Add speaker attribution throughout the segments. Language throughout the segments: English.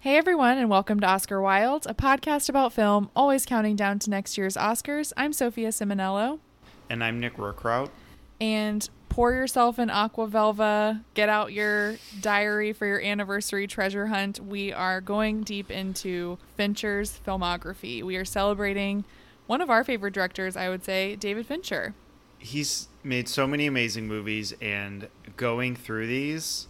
Speaker 1: Hey everyone, and welcome to Oscar Wild, a podcast about film, always counting down to next year's Oscars. I'm Sophia Simonello,
Speaker 2: And I'm Nick Rookrout.
Speaker 1: and pour yourself an aqua velva, get out your diary for your anniversary treasure hunt. We are going deep into Fincher's filmography. We are celebrating one of our favorite directors, I would say, David Fincher.
Speaker 2: He's made so many amazing movies, and going through these,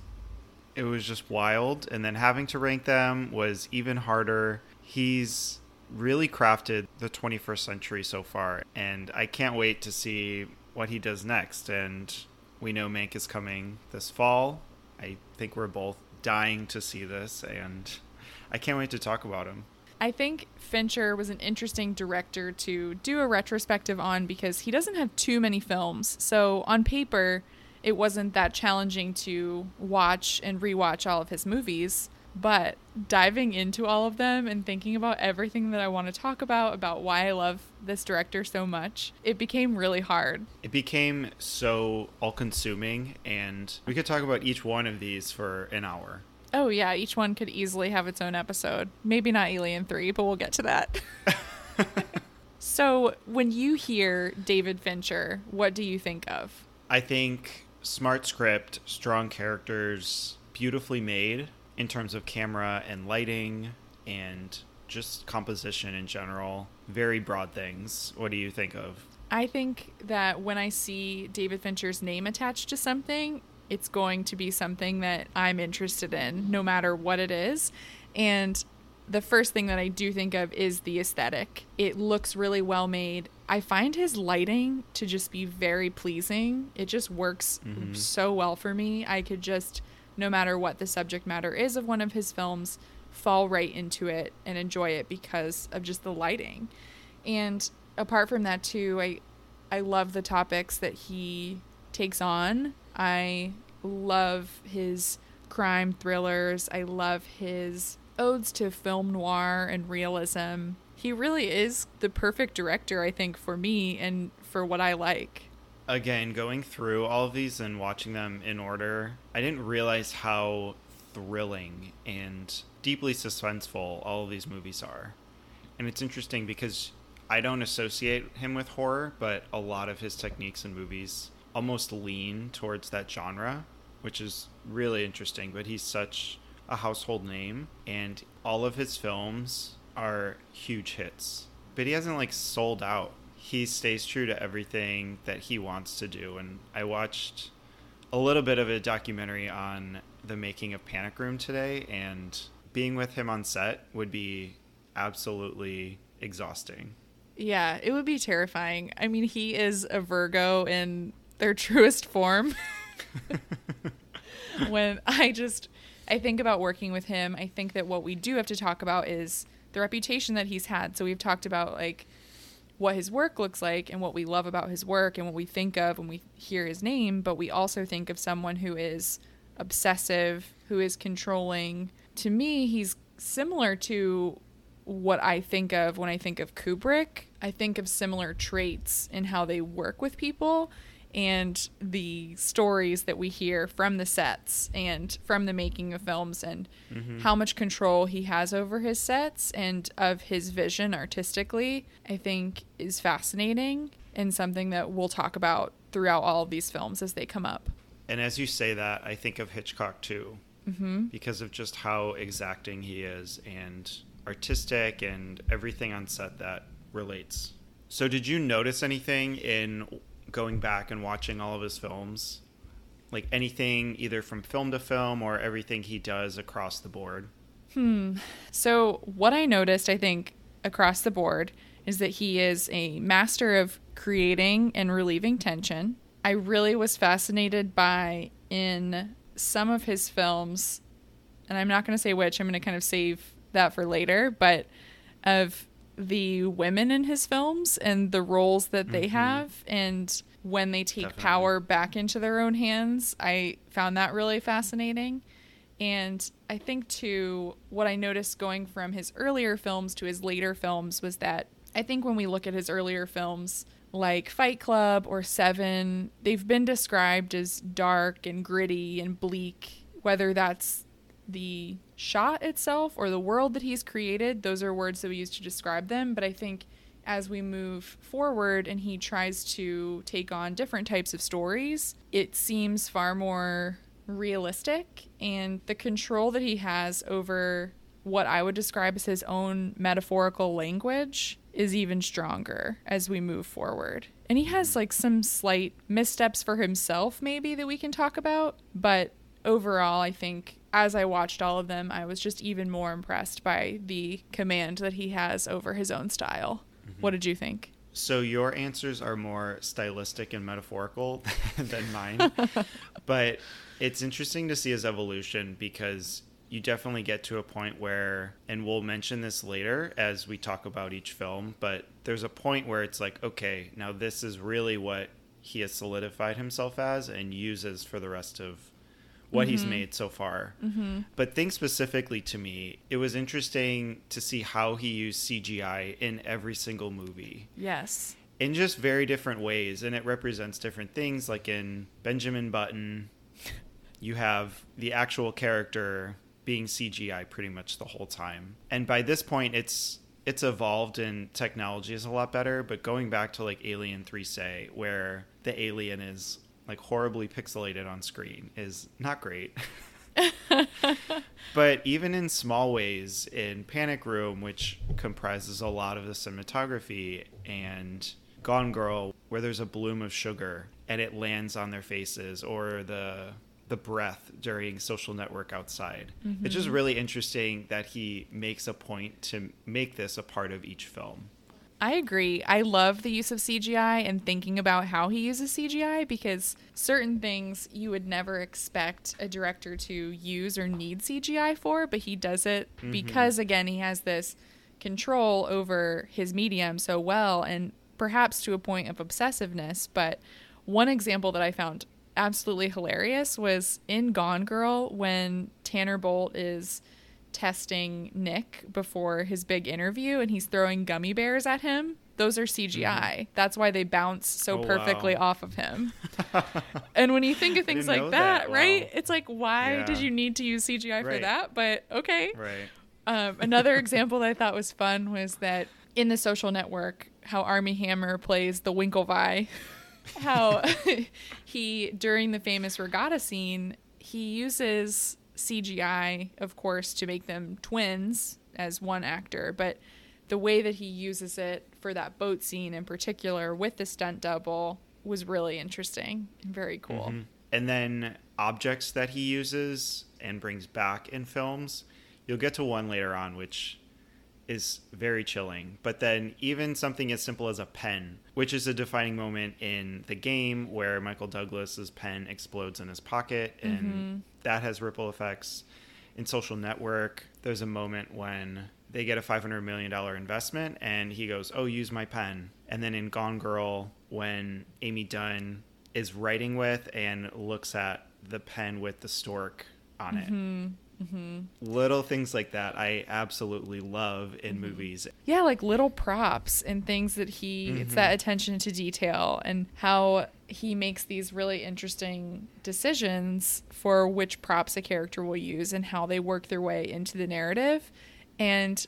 Speaker 2: it was just wild. And then having to rank them was even harder. He's really crafted the 21st century so far, and I can't wait to see what he does next. And we know Mank is coming this fall. I think we're both dying to see this, and I can't wait to talk about him.
Speaker 1: I think Fincher was an interesting director to do a retrospective on because he doesn't have too many films. So on paper, it wasn't that challenging to watch and rewatch all of his movies. But diving into all of them and thinking about everything that I want to talk about, about why I love this director so much, it became really hard.
Speaker 2: It became so all consuming, and we could talk about each one of these for an hour.
Speaker 1: Oh, yeah, each one could easily have its own episode. Maybe not Alien 3, but we'll get to that. so, when you hear David Fincher, what do you think of?
Speaker 2: I think smart script, strong characters, beautifully made in terms of camera and lighting and just composition in general. Very broad things. What do you think of?
Speaker 1: I think that when I see David Fincher's name attached to something, it's going to be something that I'm interested in, no matter what it is. And the first thing that I do think of is the aesthetic. It looks really well made. I find his lighting to just be very pleasing. It just works
Speaker 2: Mhm.
Speaker 1: so well for me. I could just, no matter what the subject matter is of one of his films, fall right into it and enjoy it because of just the lighting. And apart from that too, I I love the topics that he takes on. I love his crime thrillers. I love his odes to film noir and realism. He really is the perfect director, I think, for me and for what I like.
Speaker 2: Again, going through all of these and watching them in order, I didn't realize how thrilling and deeply suspenseful all of these movies are. And it's interesting because I don't associate him with horror, but a lot of his techniques in movies almost lean towards that genre, which is really interesting. But he's such a household name, and all of his films are huge hits. But he hasn't like sold out. He stays true to everything that he wants to do. And I watched a little bit of a documentary on the making of Panic Room today, and being with him on set would be absolutely exhausting.
Speaker 1: Yeah, it would be terrifying. I mean, he is a Virgo in their truest form. when I just I think about working with him, I think that what we do have to talk about is the reputation that he's had. So we've talked about like what his work looks like and what we love about his work and what we think of when we hear his name, but we also think of someone who is obsessive, who is controlling. To me, he's similar to what I think of when I think of Kubrick. I think of similar traits in how they work with people and the stories that we hear from the sets and from the making of films and
Speaker 2: Mhm.
Speaker 1: how much control he has over his sets and of his vision artistically, I think is fascinating and something that we'll talk about throughout all of these films as they come up.
Speaker 2: And as you say that, I think of Hitchcock too,
Speaker 1: hmm
Speaker 2: because of just how exacting he is and artistic and everything on set that relates. So, did you notice anything in going back and watching all of his films? Like anything either from film to film or everything he does across the board?
Speaker 1: Hmm. So, what I noticed, I think, across the board is that he is a master of creating and relieving tension. I really was fascinated by in some of his films, and I'm not going to say which, I'm going to kind of save that for later, but of the women in his films and the roles that they
Speaker 2: Mhm.
Speaker 1: have and when they take
Speaker 2: Definitely.
Speaker 1: power back into their own hands. I found that really fascinating. And I think, too, what I noticed going from his earlier films to his later films was that I think when we look at his earlier films, like Fight Club or Seven, they've been described as dark and gritty and bleak, whether that's the shot itself or the world that he's created. Those are words that we use to describe them. But I think as we move forward and he tries to take on different types of stories, it seems far more realistic. And the control that he has over what I would describe as his own metaphorical language is even stronger as we move forward. And he has like some slight missteps for himself, maybe, that we can talk about. But overall, I think as I watched all of them, I was just even more impressed by the command that he has over his own style. Mm-hmm. What did you think?
Speaker 2: So your answers are more stylistic and metaphorical than mine. but it's interesting to see his evolution because you definitely get to a point where, and we'll mention this later as we talk about each film, but there's a point where it's like, okay, now this is really what he has solidified himself as and uses for the rest of what mm-hmm. he's made so far. Mm-hmm. But think specifically to me, it was interesting to see how he used CGI in every single movie.
Speaker 1: Yes.
Speaker 2: In just very different ways. And it represents different things. Like in Benjamin Button, you have the actual character being CGI pretty much the whole time. And by this point, it's it's evolved and technology is a lot better. But going back to like Alien Three, say, where the alien is like horribly pixelated on screen, is not great. but even in small ways, in Panic Room, which comprises a lot of the cinematography, and Gone Girl, where there's a bloom of sugar and it lands on their faces, or the the breath during social network outside. Mm-hmm. It's just mm-hmm. really interesting that he makes a point to make this a part of each film.
Speaker 1: I agree. I love the use of CGI and thinking about how he uses CGI because certain things you would never expect a director to use or need CGI for, but he does it mm-hmm. because, again, he has this control over his medium so well and perhaps to a point of obsessiveness. But one example that I found absolutely hilarious was in Gone Girl when Tanner Bolt is testing Nick before his big interview and he's throwing gummy bears at him. Those are CGI. Mm-hmm. That's why they bounce so oh, perfectly wow. off of him. and when you think of things like that, that. Wow. right? It's like, why yeah. did you need to use CGI right. for that? But okay.
Speaker 2: Right.
Speaker 1: Um, another example that I thought was fun was that in the social network, how Armie Hammer plays the Winklevi how he during the famous regatta scene he uses CGI, of course, to make them twins as one actor, but the way that he uses it for that boat scene in particular with the stunt double was really interesting and very cool. Mm-hmm.
Speaker 2: And then objects that he uses and brings back in films. You'll get to one later on, which is very chilling. But then even something as simple as a pen, which is a defining moment in the game where Michael Douglas's pen explodes in his pocket and mm-hmm. that has ripple effects. In Social Network, there's a moment when they get a $500 million investment and he goes, "Oh, use my pen." And then in Gone Girl when Amy Dunne is writing with and looks at the pen with the stork on mm-hmm. it Mm-hmm. Little things like that I absolutely love in mm-hmm. movies.
Speaker 1: Yeah, like little props and things that he, mm-hmm. it's that attention to detail and how he makes these really interesting decisions for which props a character will use and how they work their way into the narrative. And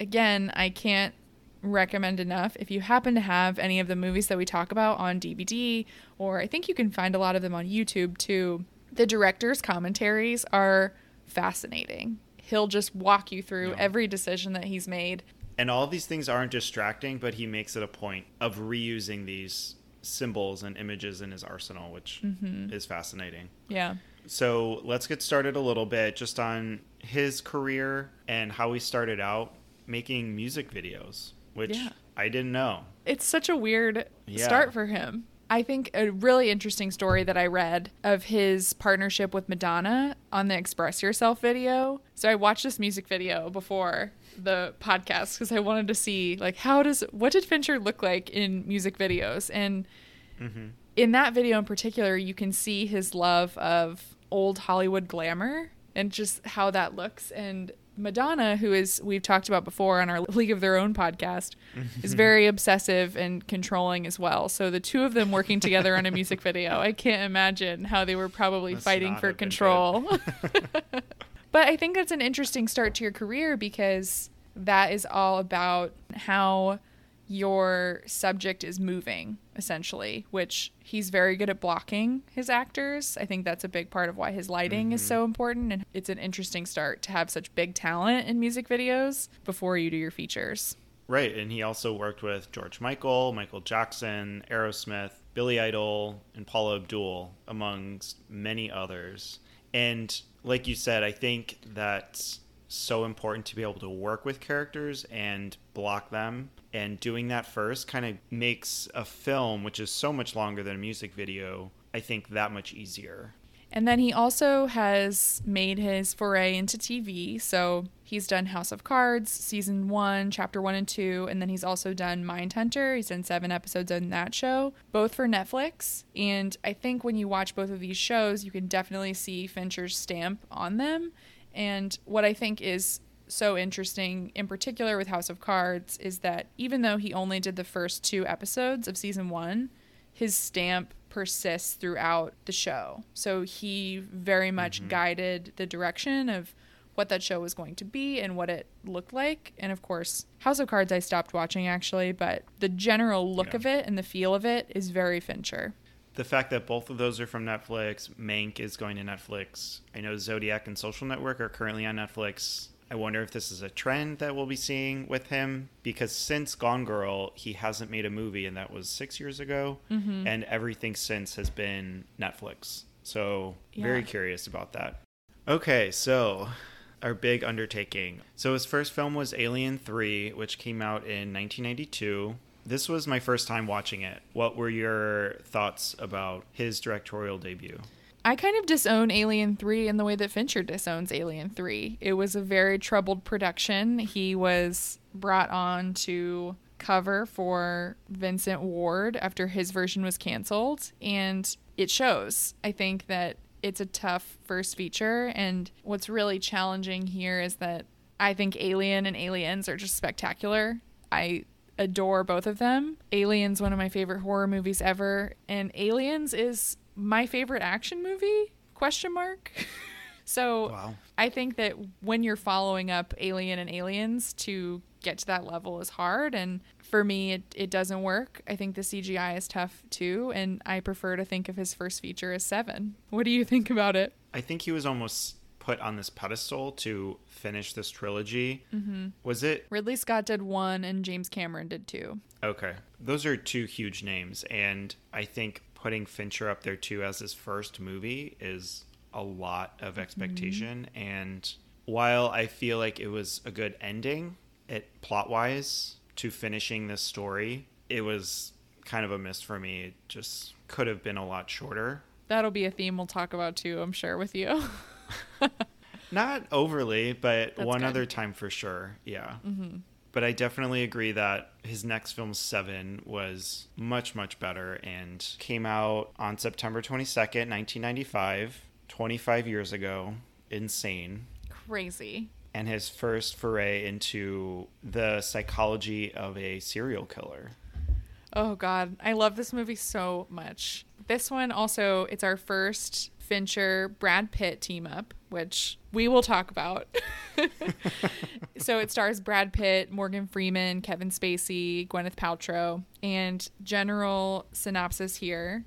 Speaker 1: again, I can't recommend enough if you happen to have any of the movies that we talk about on DVD, or I think you can find a lot of them on YouTube too. The director's commentaries are fascinating. He'll just walk you through yeah. every decision that he's made.
Speaker 2: And all these things aren't distracting, but he makes it a point of reusing these symbols and images in his arsenal, which mm-hmm. is fascinating.
Speaker 1: Yeah.
Speaker 2: So let's get started a little bit just on his career and how he started out making music videos, which yeah. I didn't know.
Speaker 1: It's such a weird yeah. start for him. I think a really interesting story that I read of his partnership with Madonna on the Express Yourself video. So I watched this music video before the podcast because I wanted to see like how does what did Fincher look like in music videos and mm-hmm. in that video in particular you can see his love of old Hollywood glamour and just how that looks and Madonna, who is we've talked about before on our League of Their Own podcast, is very obsessive and controlling as well. So the two of them working together on a music video, I can't imagine how they were probably fighting for control. but But I think that's an interesting start to your career because that is all about how your subject is moving essentially which he's very good at blocking his actors. I think that's a big part of why his lighting is mm-hmm. so important and it's an interesting start to have such big talent in music videos before you do your features.
Speaker 2: Right, and he also worked with George Michael, Michael Jackson, Aerosmith, Billy Idol, and Paula Abdul, amongst many others. And like you said, I think that's so important to be able to work with characters and block them. And doing that first kind of makes a film, which is so much longer than a music video, I think that much easier.
Speaker 1: And then he also has made his foray into TV. So he's done House of Cards, season one, chapter one and two. And then he's also done Mindhunter. He's done seven episodes on that show, both for Netflix. And I think when you watch both of these shows, you can definitely see Fincher's stamp on them. And what I think is so interesting, in particular with House of Cards, is that even though he only did the first two episodes of season one, his stamp persists throughout the show. So he very much
Speaker 2: Mhm.
Speaker 1: guided the direction of what that show was going to be and what it looked like. And of course, House of Cards I stopped watching actually, but the general look
Speaker 2: Yeah.
Speaker 1: of it and the feel of it is very Fincher.
Speaker 2: The fact that both of those are from Netflix, Mank is going to Netflix. I know Zodiac and Social Network are currently on Netflix. I wonder if this is a trend that we'll be seeing with him because since Gone Girl, he hasn't made a movie, and that was six years ago.
Speaker 1: Mhm.
Speaker 2: And everything since has been Netflix. So, very curious about that. Okay, so our big undertaking. So, his first film was Alien 3, which came out in 1992. This was my first time watching it. What were your thoughts about his directorial debut?
Speaker 1: I kind of disown Alien 3 in the way that Fincher disowns Alien 3. It was a very troubled production. He was brought on to cover for Vincent Ward after his version was canceled, and it shows. I think that it's a tough first feature, and what's really challenging here is that I think Alien and Aliens are just spectacular. I adore both of them. Alien's one of my favorite horror movies ever, and Aliens is my favorite action movie? Question mark. so
Speaker 2: Wow.
Speaker 1: I think that when you're following up Alien and Aliens to get to that level is hard and for me it, it doesn't work. I think the CGI is tough too and I prefer to think of his first feature as 7. What do you think about it?
Speaker 2: I think he was almost put on this pedestal to finish this trilogy. Mm-hmm. Was it
Speaker 1: Ridley Scott did 1 and James Cameron did 2.
Speaker 2: Okay. Those are two huge names. And I think putting Fincher up there too as his first movie is a lot of expectation. And while I feel like it was a good ending, it plot wise to finishing this story, it was kind of a miss for me. It just could have been a lot shorter.
Speaker 1: That'll be a theme we'll talk about too, I'm sure with you.
Speaker 2: Not overly, but
Speaker 1: That's
Speaker 2: one
Speaker 1: good.
Speaker 2: other time for sure. Yeah. Mm-hmm. But I definitely agree that his next film, Seven, was much, much better and came out on September 22nd, 1995, 25 years ago. Insane.
Speaker 1: Crazy.
Speaker 2: And his first foray into the psychology of a serial killer.
Speaker 1: Oh god, I love this movie so much. This one also it's our first Fincher Brad Pitt team up, which we will talk about. so it stars Brad Pitt, Morgan Freeman, Kevin Spacey, Gwyneth Paltrow, and general synopsis here.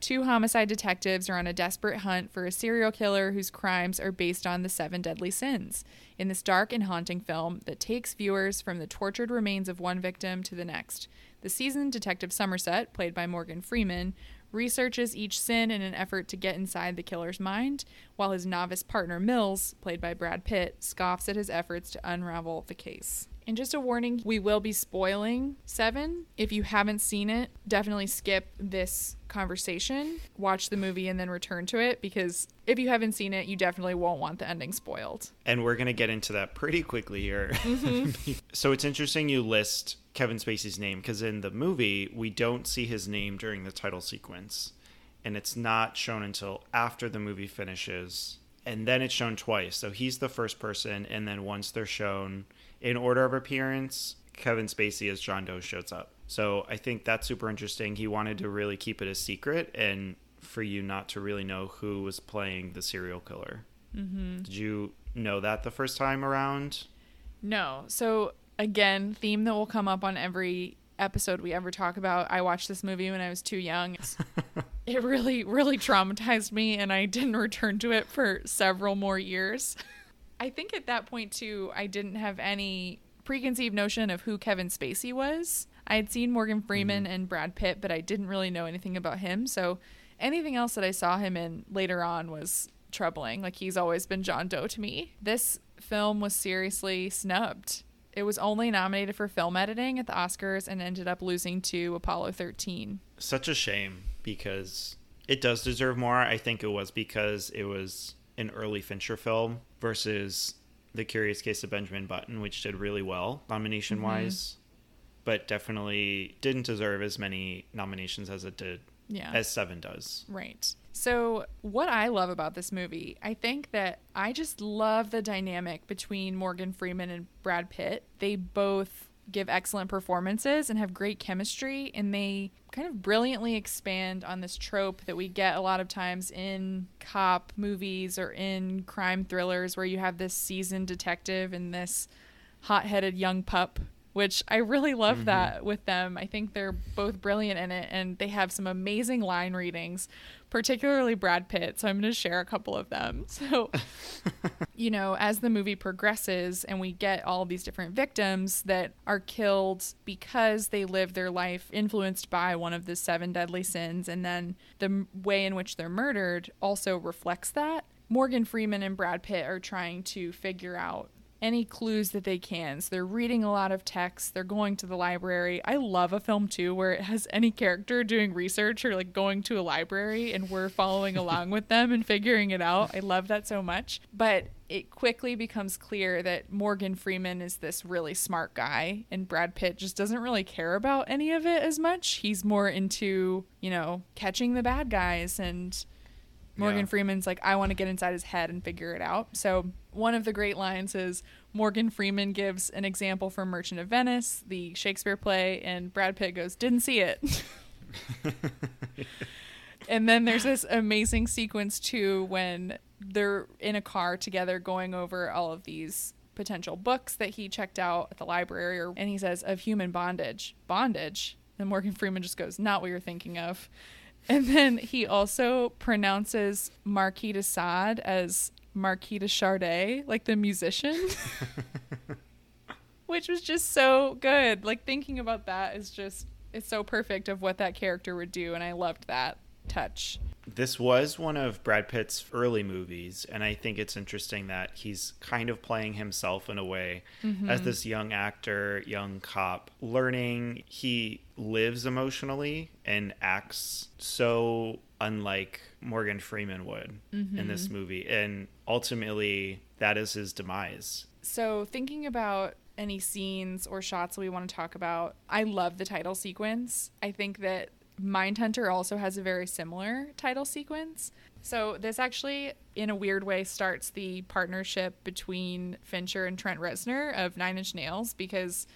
Speaker 1: Two homicide detectives are on a desperate hunt for a serial killer whose crimes are based on the seven deadly sins. In this dark and haunting film that takes viewers from the tortured remains of one victim to the next, the seasoned Detective Somerset, played by Morgan Freeman, researches each sin in an effort to get inside the killer's mind, while his novice partner Mills, played by Brad Pitt, scoffs at his efforts to unravel the case. And just a warning, we will be spoiling Seven. If you haven't seen it, definitely skip this conversation, watch the movie, and then return to it because if you haven't seen it, you definitely won't want the ending spoiled.
Speaker 2: And we're going to get into that pretty quickly here. Mm-hmm. so it's interesting you list Kevin Spacey's name because in the movie, we don't see his name during the title sequence. And it's not shown until after the movie finishes. And then it's shown twice. So he's the first person. And then once they're shown in order of appearance, Kevin Spacey as John Doe shows up. So I think that's super interesting. He wanted to really keep it a secret and for you not to really know who was playing the serial killer. Mm-hmm. Did you know that the first time around.
Speaker 1: No. So again, theme that will come up on every episode we ever talk about. I watched this movie when I was too young. it really, really traumatized me, and I didn't return to it for several more years. I think at that point, too, I didn't have any preconceived notion of who Kevin Spacey was. I had seen Morgan Freeman mm-hmm. and Brad Pitt, but I didn't really know anything about him. So anything else that I saw him in later on was troubling. Like he's always been John Doe to me. This film was seriously snubbed. It was only nominated for film editing at the Oscars and ended up losing to Apollo 13.
Speaker 2: Such a shame because it does deserve more. I think it was because it was an early Fincher film versus The Curious Case of Benjamin Button, which did really well nomination wise, mm-hmm. but definitely didn't deserve as many nominations as it did. Yeah. As Seven does.
Speaker 1: Right. So, what I love about this movie, I think that I just love the dynamic between Morgan Freeman and Brad Pitt. They both give excellent performances and have great chemistry, and they kind of brilliantly expand on this trope that we get a lot of times in cop movies or in crime thrillers where you have this seasoned detective and this hot headed young pup which I really love mm-hmm. that with them. I think they're both brilliant in it and they have some amazing line readings, particularly Brad Pitt. So I'm going to share a couple of them. So, you know, as the movie progresses and we get all these different victims that are killed because they live their life influenced by one of the seven deadly sins, and then the way in which they're murdered also reflects that. Morgan Freeman and Brad Pitt are trying to figure out any clues that they can. So they're reading a lot of text, they're going to the library. I love a film too where it has any character doing research or like going to a library and we're following along with them and figuring it out. I love that so much. But it quickly becomes clear that Morgan Freeman is this really smart guy and Brad Pitt just doesn't really care about any of it as much. He's more into, you know, catching the bad guys and Morgan yeah. Freeman's like, I want to get inside his head and figure it out. So one of the great lines is Morgan Freeman gives an example from Merchant of Venice, the Shakespeare play, and Brad Pitt goes, Didn't see it. and then there's this amazing sequence too when they're in a car together going over all of these potential books that he checked out at the library or, and he says of human bondage bondage and morgan freeman just goes not what you're thinking of and then he also pronounces Marquis de Sade as Marquis de Charday, like the musician. Which was just so good. Like thinking about that is just it's so perfect of what that character would do and I loved that touch.
Speaker 2: This was one of Brad Pitt's early movies, and I think it's interesting that he's kind of playing himself in a way mm-hmm. as this young actor, young cop, learning he lives emotionally and acts so unlike Morgan Freeman would mm-hmm. in this mm-hmm. movie. And ultimately, that is his demise.
Speaker 1: So, thinking about any scenes or shots we want to talk about, I love the title sequence. I think that Mindhunter also has a very similar title sequence. So this actually, in a weird way, starts the partnership between Fincher and Trent Reznor of Nine Inch Nails because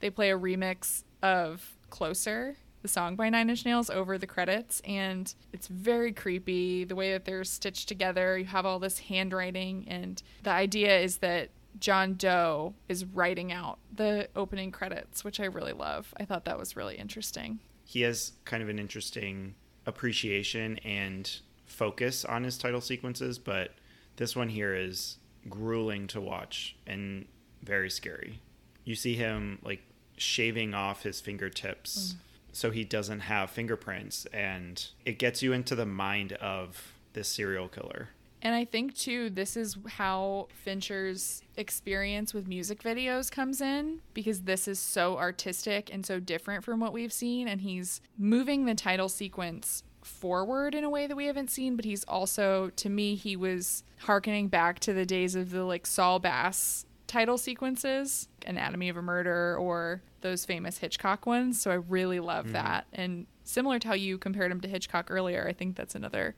Speaker 1: they play a remix of "Closer," the song by Nine Inch Nails, over the credits, and it's very creepy the way that they're stitched together. You have all this handwriting, and the idea is that John Doe is writing out the opening credits, which I really love. I thought that was really interesting
Speaker 2: he has kind of an interesting appreciation and focus on his title sequences, but this one here is grueling to watch and very scary. You see him like shaving off his fingertips mm. so he doesn't have fingerprints, and it gets you into the mind of this serial killer.
Speaker 1: And I think too, this is how Fincher's experience with music videos comes in because this is so artistic and so different from what we've seen. And he's moving the title sequence forward in a way that we haven't seen, but he's also, to me, he was harkening back to the days of the like Saul Bass title sequences, Anatomy of a Murder, or those famous Hitchcock ones. So I really love mm-hmm. that. And similar to how you compared him to Hitchcock earlier, I think that's another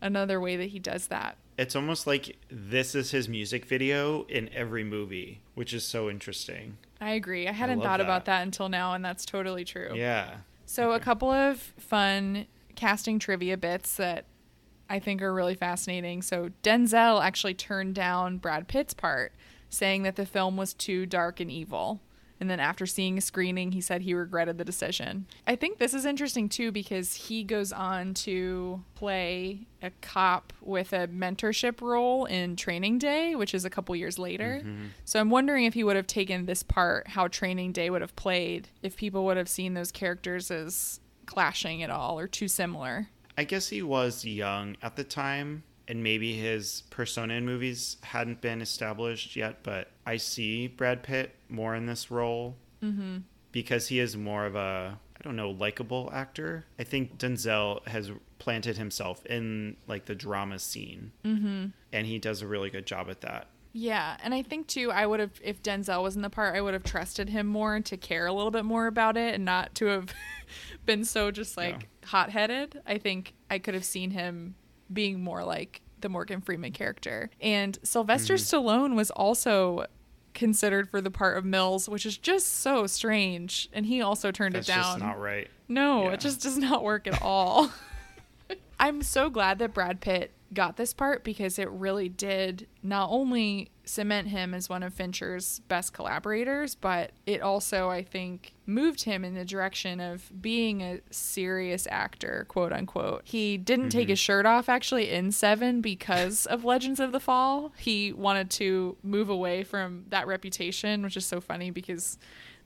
Speaker 1: another way that he does that.
Speaker 2: It's almost like this is his music video in every movie, which is so interesting.
Speaker 1: I agree. I hadn't I thought that. about that until now, and that's totally true.
Speaker 2: Yeah.
Speaker 1: So, a couple of fun casting trivia bits that I think are really fascinating. So Denzel actually turned down Brad Pitt's part, saying that the film was too dark and evil. And then after seeing a screening, he said he regretted the decision. I think this is interesting too because he goes on to play a cop with a mentorship role in Training Day, which is a couple years later.
Speaker 2: Mm-hmm.
Speaker 1: So I'm wondering if he would have taken this part, how Training Day would have played, if people would have seen those characters as clashing at all or too similar.
Speaker 2: I guess he was young at the time, and maybe his persona in movies hadn't been established yet, but I see Brad Pitt more in this role
Speaker 1: Mm-hmm.
Speaker 2: because he is more of a, I don't know, likable actor. I think Denzel has planted himself in like the drama scene,
Speaker 1: Mm-hmm.
Speaker 2: and he does a really good job at that.
Speaker 1: Yeah, and I think too, I would have if Denzel was in the part, I would have trusted him more to care a little bit more about it and not to have been so just like
Speaker 2: Yeah.
Speaker 1: hot headed. I think I could have seen him being more like the Morgan Freeman character. And Sylvester
Speaker 2: Mm-hmm.
Speaker 1: Stallone was also considered for the part of Mills, which is just so strange. And he also turned
Speaker 2: That's
Speaker 1: it down.
Speaker 2: just not right.
Speaker 1: No,
Speaker 2: Yeah.
Speaker 1: it just does not work at all. I'm so glad that Brad Pitt got this part because it really did not only cement him as one of Fincher's best collaborators, but it also, I think, moved him in the direction of being a serious actor, quote unquote. He didn't take
Speaker 2: Mhm.
Speaker 1: his shirt off actually in Seven because of Legends of the Fall. He wanted to move away from that reputation, which is so funny because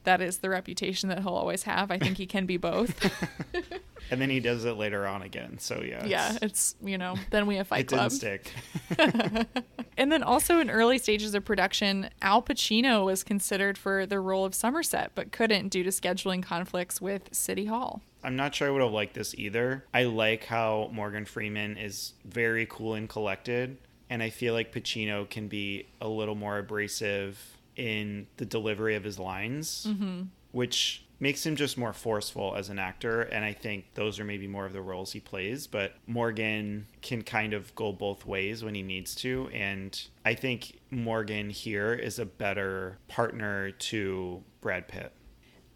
Speaker 1: that is the reputation that he'll always have. I think he can be both.
Speaker 2: and then he does it later on again. So yeah,
Speaker 1: yeah,
Speaker 2: it's-
Speaker 1: it's you know, then we have Fight
Speaker 2: it didn't stick.
Speaker 1: And then also in early stages of production, Al Pacino was considered for the role of Somerset, but couldn't due to scheduling conflicts with City Hall.
Speaker 2: I'm not sure I would have liked this either. I like how Morgan Freeman is very cool and collected, and I feel like Pacino can be a little more abrasive in the delivery of his lines, mm-hmm. which makes him just more forceful as an actor. And I think those are maybe more of the roles he plays. But Morgan can kind of go both ways when he needs to. And I think Morgan here is a better partner to Brad Pitt.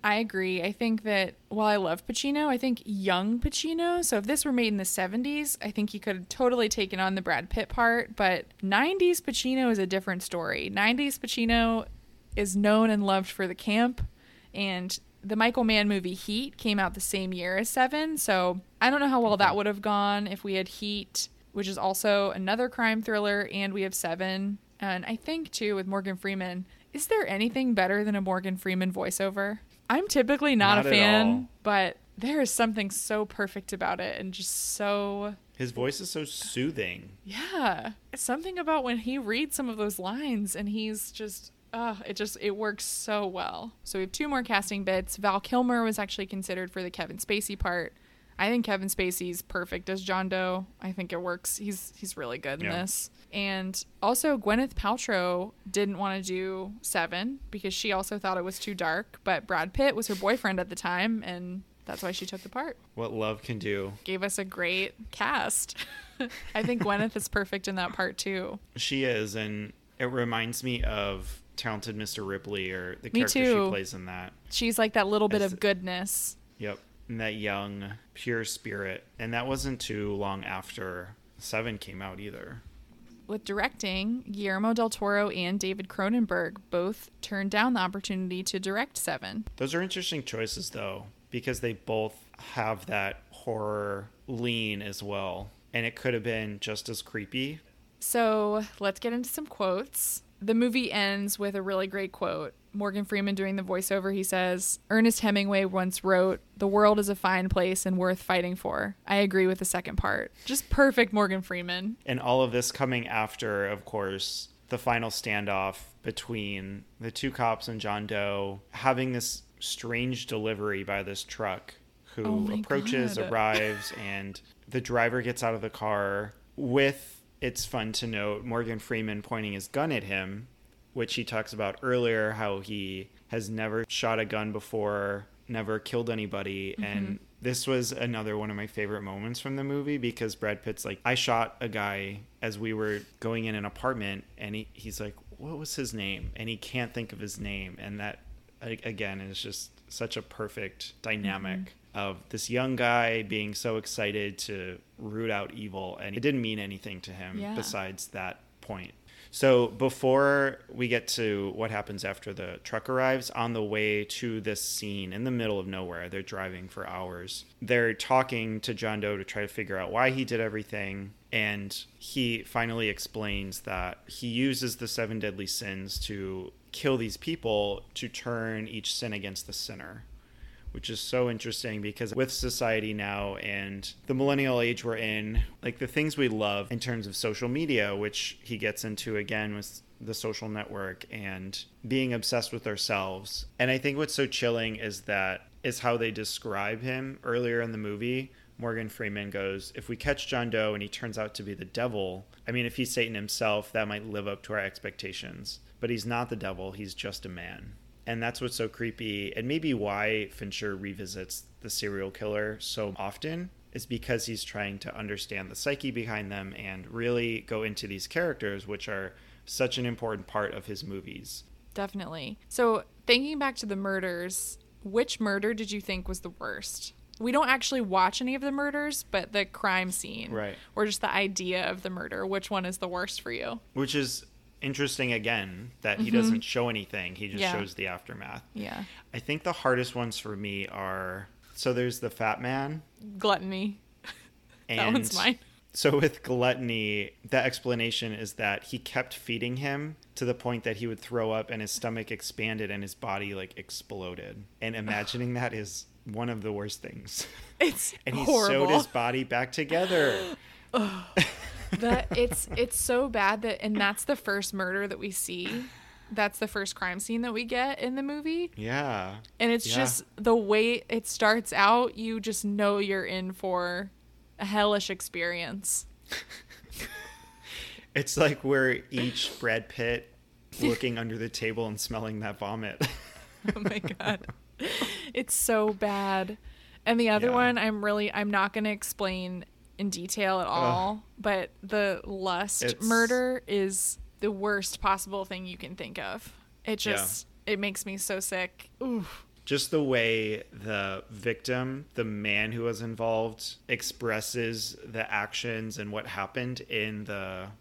Speaker 1: I agree. I think that while I love Pacino, I think young Pacino, so if this were made in the 70s, I think he could have totally taken on the Brad Pitt part, but 90s Pacino is a different story. 90s Pacino is known and loved for the camp, and the Michael Mann movie Heat came out the same year as Seven, so I don't know how well that would have gone if we had Heat, which is also another crime thriller, and we have Seven. And I think too with Morgan Freeman, is there anything better than a Morgan Freeman voiceover? I'm typically not,
Speaker 2: Not
Speaker 1: a fan, but there is something so perfect about it and just so
Speaker 2: His voice is so soothing.
Speaker 1: yeah. Something about when he reads some of those lines and he's just uh, it just it works so well. So we have two more casting bits. Val Kilmer was actually considered for the Kevin Spacey part. I think Kevin Spacey's perfect as John Doe. I think it works. He's he's really good in
Speaker 2: Yeah.
Speaker 1: this. And also Gwyneth Paltrow didn't want to do Seven because she also thought it was too dark, but Brad Pitt was her boyfriend at the time and that's why she took the part
Speaker 2: What love can do.
Speaker 1: gave us a great cast. I think Gwyneth is perfect in that part too.
Speaker 2: She is, and it reminds me of Talented Mr. Ripley or the
Speaker 1: Me
Speaker 2: character
Speaker 1: too.
Speaker 2: she plays in that.
Speaker 1: She's like that little bit
Speaker 2: As-
Speaker 1: of goodness.
Speaker 2: Yep. And that young, pure spirit. And that wasn't too long after Seven came out either.
Speaker 1: With directing, Guillermo del Toro and David Cronenberg both turned down the opportunity to direct Seven.
Speaker 2: Those are interesting choices, though, because they both have that horror lean as well. And it could have been just as creepy.
Speaker 1: So let's get into some quotes. The movie ends with a really great quote. Morgan Freeman doing the voiceover, he says, Ernest Hemingway once wrote, The world is a fine place and worth fighting for. I agree with the second part. Just perfect Morgan Freeman.
Speaker 2: And all of this coming after, of course, the final standoff between the two cops and John Doe, having this strange delivery by this truck who
Speaker 1: Oh
Speaker 2: approaches,
Speaker 1: God.
Speaker 2: arrives, and the driver gets out of the car with, it's fun to note, Morgan Freeman pointing his gun at him, which he talks about earlier, how he has never shot a gun before, never killed anybody, mm-hmm. and this was another one of my favorite moments from the movie because Brad Pitt's like, I shot a guy as we were going in an apartment, and he, he's like, what was his name? And he can't think of his name, and that again is just such a perfect dynamic mm-hmm. Of this young guy being so excited to root out evil, and it didn't mean anything to him
Speaker 1: Yeah.
Speaker 2: besides that point. So before we get to what happens after the truck arrives, on the way to this scene in the middle of nowhere, they're driving for hours. They're talking to John Doe to try to figure out why he did everything. And he finally explains that he uses the seven deadly sins to kill these people to turn each sin against the sinner which is so interesting because with society now and the millennial age we're in, like the things we love in terms of social media, which he gets into again with the social network and being obsessed with ourselves. And I think what's so chilling is that is how they describe him earlier in the movie. Morgan Freeman goes, If we catch John Doe and he turns out to be the devil, I mean, if he's Satan himself, that might live up to our expectations. But he's not the devil, he's just a man and that's what's so creepy and maybe why fincher revisits the serial killer so often is because he's trying to understand the psyche behind them and really go into these characters which are such an important part of his movies
Speaker 1: Definitely. So, thinking back to the murders, which murder did you think was the worst? We don't actually watch any of the murders, but the crime scene,
Speaker 2: Right.
Speaker 1: or just the idea of the murder, which one is the worst for you?
Speaker 2: which is interesting again that he mm-hmm. doesn't show anything he just
Speaker 1: Yeah.
Speaker 2: shows the aftermath
Speaker 1: Yeah.
Speaker 2: i think the hardest ones for me are so there's the fat man
Speaker 1: Gluttony.
Speaker 2: and
Speaker 1: that one's mine.
Speaker 2: So with gluttony, the explanation is that he kept feeding him to the point that he would throw up and his stomach expanded and his body like exploded. And imagining that is one of the worst things.
Speaker 1: It's
Speaker 2: And he
Speaker 1: horrible.
Speaker 2: sewed his body back together.
Speaker 1: that it's it's so bad that and that's the first murder that we see. That's the first crime scene that we get in the movie.
Speaker 2: Yeah.
Speaker 1: And it's
Speaker 2: Yeah.
Speaker 1: just the way it starts out, you just know you're in for a hellish experience.
Speaker 2: It's like we're each Brad Pitt looking under the table and smelling that vomit.
Speaker 1: Oh my god. It's so bad. And the other
Speaker 2: Yeah.
Speaker 1: one I'm really I'm not going to explain in detail at all, but the lust
Speaker 2: It's-
Speaker 1: murder is the worst possible thing you can think of. It
Speaker 2: Yeah.
Speaker 1: just it makes me so sick. Ooh.
Speaker 2: just the way the victim, the man who was involved, expresses the actions and what happened in the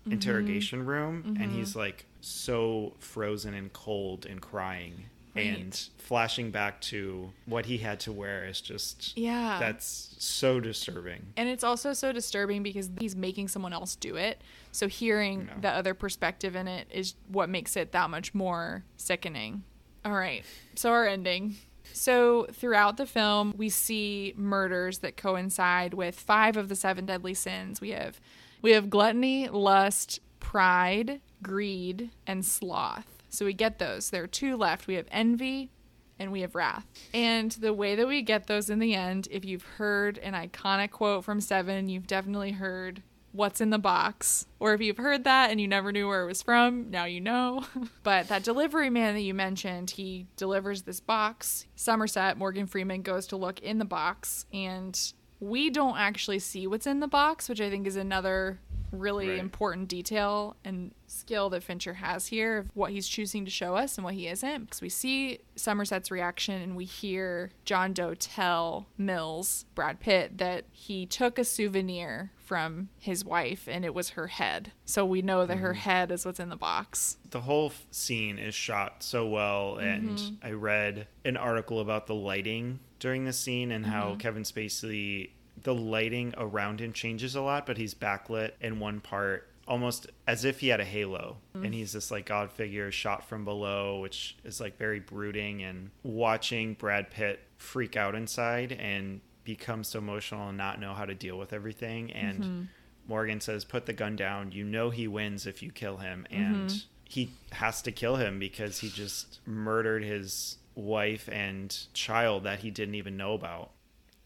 Speaker 1: Mm-hmm.
Speaker 2: interrogation room. And he's like so frozen and cold and crying. And flashing back to what he had to wear is just,
Speaker 1: Yeah.
Speaker 2: that's so disturbing.
Speaker 1: And it's also so disturbing because he's making someone else do it. So hearing
Speaker 2: No.
Speaker 1: the other perspective in it is what makes it that much more sickening. All right. So our ending. So throughout the film, we see murders that coincide with five of the seven deadly sins. We have we have gluttony, lust, pride, greed, and sloth. So we get those. There are two left. We have envy, and we have wrath. And the way that we get those in the end, if you've heard an iconic quote from Seven, you've definitely heard what's in the box. Or if you've heard that and you never knew where it was from, now you know. but that delivery man that you mentioned, he delivers this box. Somerset, Morgan Freeman, goes to look in the box, and we don't actually see what's in the box, which I think is another really
Speaker 2: Right.
Speaker 1: important detail and skill that Fincher has here of what he's choosing to show us and what he isn't. Because we see Somerset's reaction and we hear John Doe tell Mills, Brad Pitt, that he took a souvenir from his wife and it was her head. So we know that her head is what's in the box.
Speaker 2: the whole f- scene is shot so well and
Speaker 1: Mm-hmm.
Speaker 2: i read an article about the lighting during the scene and
Speaker 1: Mm-hmm.
Speaker 2: how kevin spacey the lighting around him changes a lot but he's backlit in one part almost as if he had a halo
Speaker 1: Mm-hmm.
Speaker 2: and he's this like god figure shot from below which is like very brooding and watching brad pitt freak out inside and become so emotional and not know how to deal with everything and
Speaker 1: Mm-hmm.
Speaker 2: Morgan says, "Put the gun down. You know he wins if you kill him."
Speaker 1: Mm-hmm.
Speaker 2: And he has to kill him because he just murdered his wife and child that he didn't even know about.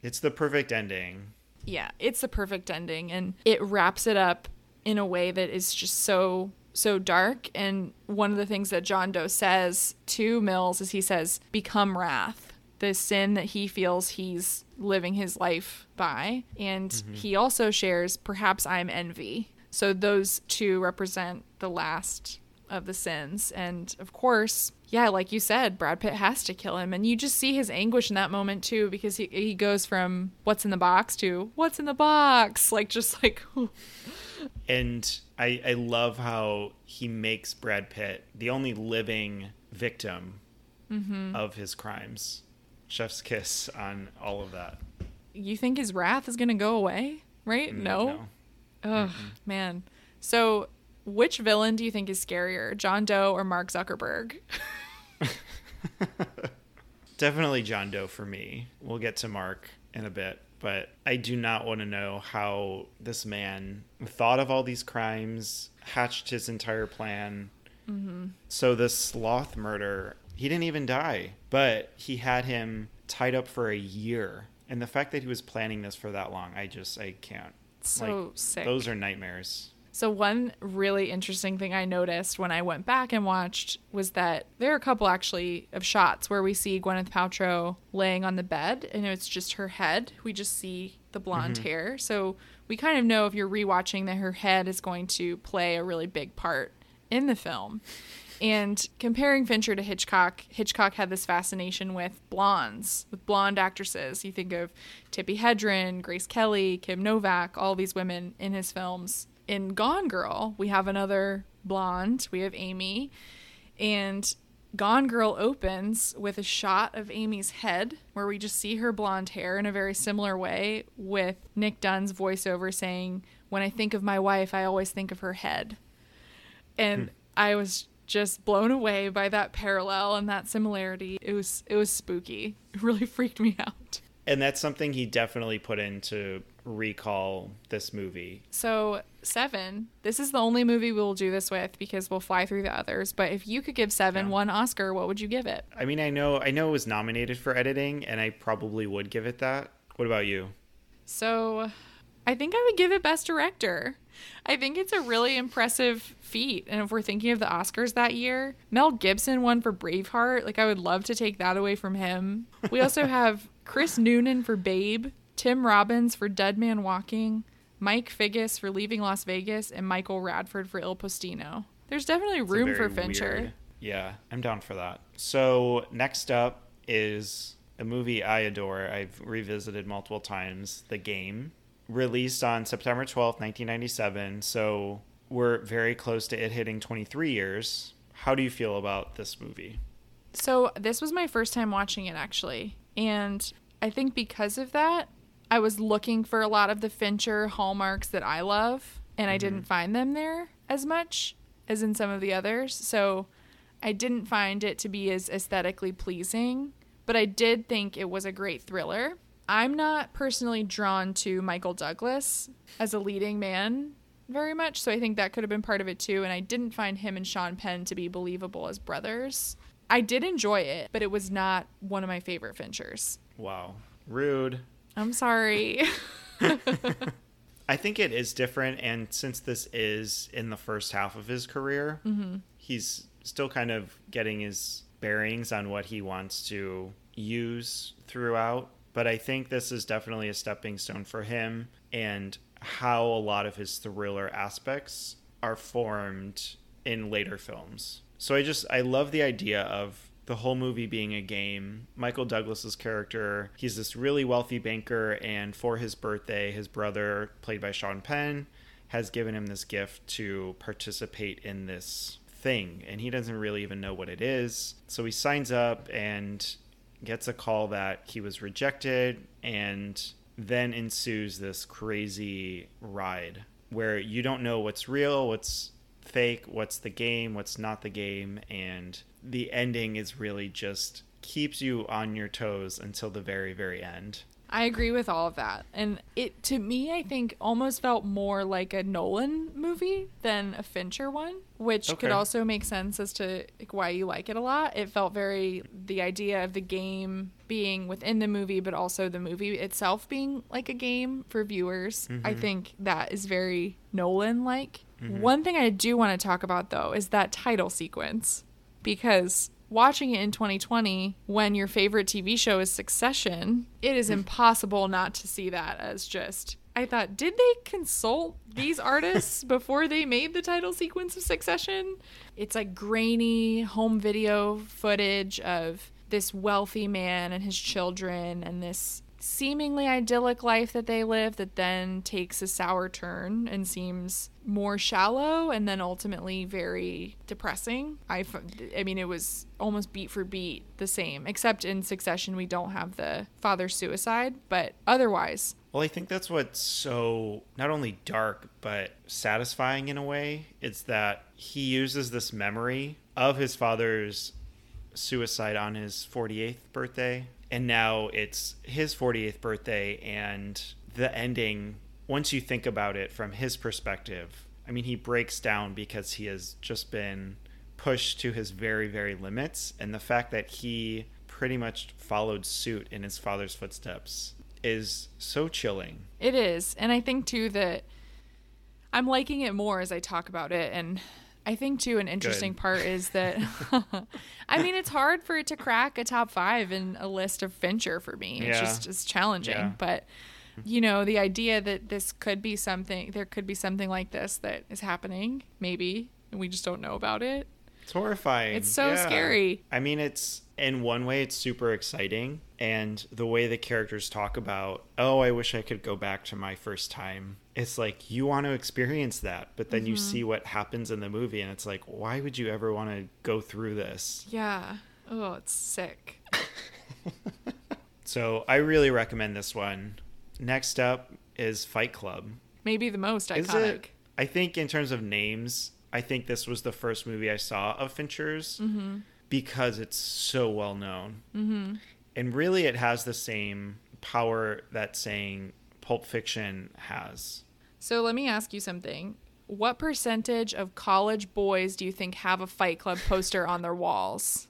Speaker 2: It's the perfect ending.
Speaker 1: yeah, it's the perfect ending and it wraps it up in a way that is just so so dark and one of the things that John Doe says to Mills is he says become wrath the sin that he feels he's living his life by and mm-hmm. he also shares perhaps I'm envy so those two represent the last of the sins and of course yeah, like you said, Brad Pitt has to kill him. And you just see his anguish in that moment too, because he, he goes from what's in the box to what's in the box. Like, just like.
Speaker 2: and I, I love how he makes Brad Pitt the only living victim mm-hmm. of his crimes. Chef's kiss on all of that.
Speaker 1: You think his wrath is going to go away? Right? Mm, no. no. Oh, mm-hmm. man. So, which villain do you think is scarier, John Doe or Mark Zuckerberg?
Speaker 2: Definitely John Doe for me. We'll get to Mark in a bit, but I do not want to know how this man thought of all these crimes, hatched his entire plan. Mm-hmm. So, this sloth murder, he didn't even die, but he had him tied up for a year. And the fact that he was planning this for that long, I just, I can't.
Speaker 1: So like, sick.
Speaker 2: Those are nightmares.
Speaker 1: So, one really interesting thing I noticed when I went back and watched was that there are a couple actually of shots where we see Gwyneth Paltrow laying on the bed and it's just her head. We just see the blonde mm-hmm. hair. So, we kind of know if you're rewatching that her head is going to play a really big part in the film. And comparing Fincher to Hitchcock, Hitchcock had this fascination with blondes, with blonde actresses. You think of Tippi Hedren, Grace Kelly, Kim Novak, all these women in his films in Gone Girl, we have another blonde. We have Amy. And Gone Girl opens with a shot of Amy's head where we just see her blonde hair in a very similar way with Nick Dunne's voiceover saying, When I think of my wife, I always think of her head. And hmm. I was just blown away by that parallel and that similarity. It was it was spooky. It really freaked me out.
Speaker 2: And that's something he definitely put into recall this movie.
Speaker 1: So, Seven, this is the only movie we'll do this with because we'll fly through the others. But if you could give Seven yeah. one Oscar, what would you give it?
Speaker 2: I mean, I know I know it was nominated for editing, and I probably would give it that. What about you?
Speaker 1: So, I think I would give it Best Director. I think it's a really impressive feat. And if we're thinking of the Oscars that year, Mel Gibson won for Braveheart. Like, I would love to take that away from him. We also have Chris Noonan for Babe. Tim Robbins for Dead Man Walking, Mike Figgis for Leaving Las Vegas, and Michael Radford for Il Postino. There's definitely room for Fincher. Weird.
Speaker 2: Yeah, I'm down for that. So next up is a movie I adore. I've revisited multiple times. The Game, released on September 12th, 1997. So we're very close to it hitting 23 years. How do you feel about this movie?
Speaker 1: So this was my first time watching it actually, and I think because of that, I was looking for a lot of the Fincher hallmarks that I love, and mm-hmm. I didn't find them there as much as in some of the others. So I didn't find it to be as aesthetically pleasing, but I did think it was a great thriller. I'm not personally drawn to Michael Douglas as a leading man very much, so I think that could have been part of it too. And I didn't find him and Sean Penn to be believable as brothers. I did enjoy it, but it was not one of my favorite Finchers.
Speaker 2: Wow. Rude.
Speaker 1: I'm sorry.
Speaker 2: I think it is different, and since this is in the first half of his career, mm-hmm. he's still kind of getting his bearings on what he wants to use throughout. But I think this is definitely a stepping stone for him and how a lot of his thriller aspects are formed in later films. So I just I love the idea of the whole movie being a game. Michael Douglas's character, he's this really wealthy banker, and for his birthday, his brother, played by Sean Penn, has given him this gift to participate in this thing, and he doesn't really even know what it is. So he signs up and gets a call that he was rejected, and then ensues this crazy ride where you don't know what's real, what's fake, what's the game, what's not the game, and the ending is really just keeps you on your toes until the very very end.
Speaker 1: I agree with all of that. And it to me I think almost felt more like a Nolan movie than a Fincher one, which okay. could also make sense as to like, why you like it a lot. It felt very the idea of the game being within the movie but also the movie itself being like a game for viewers. Mm-hmm. I think that is very Nolan like. Mm-hmm. One thing I do want to talk about though is that title sequence because watching it in 2020 when your favorite TV show is Succession, it is impossible not to see that as just I thought, did they consult these artists before they made the title sequence of Succession? It's like grainy home video footage of this wealthy man and his children and this seemingly idyllic life that they live that then takes a sour turn and seems more shallow and then ultimately very depressing. I, I mean, it was almost beat for beat the same, except in Succession, we don't have the father suicide, but otherwise.
Speaker 2: Well, I think that's what's so not only dark, but satisfying in a way. It's that he uses this memory of his father's suicide on his 48th birthday and now it's his 48th birthday and the ending once you think about it from his perspective i mean he breaks down because he has just been pushed to his very very limits. And the fact that he pretty much followed suit in his father's footsteps is so chilling.
Speaker 1: It is. And i think too that i'm liking it more as i talk about it and I think too an interesting Good. part is that I mean it's hard for it to crack a top five in a list of Fincher for me. It's yeah. just it's challenging. Yeah. But you know, the idea that this could be something there could be something like this that is happening, maybe, and we just don't know about it.
Speaker 2: It's horrifying.
Speaker 1: It's so yeah. scary.
Speaker 2: I mean it's in one way it's super exciting and the way the characters talk about oh i wish i could go back to my first time it's like you want to experience that but then mm-hmm. you see what happens in the movie and it's like why would you ever want to go through this
Speaker 1: yeah oh it's sick
Speaker 2: so i really recommend this one next up is fight club
Speaker 1: maybe the most iconic is it,
Speaker 2: i think in terms of names i think this was the first movie i saw of fincher's mm-hmm because it's so well known. Mm-hmm. And really, it has the same power that saying Pulp Fiction has.
Speaker 1: So let me ask you something. What percentage of college boys do you think have a Fight Club poster on their walls?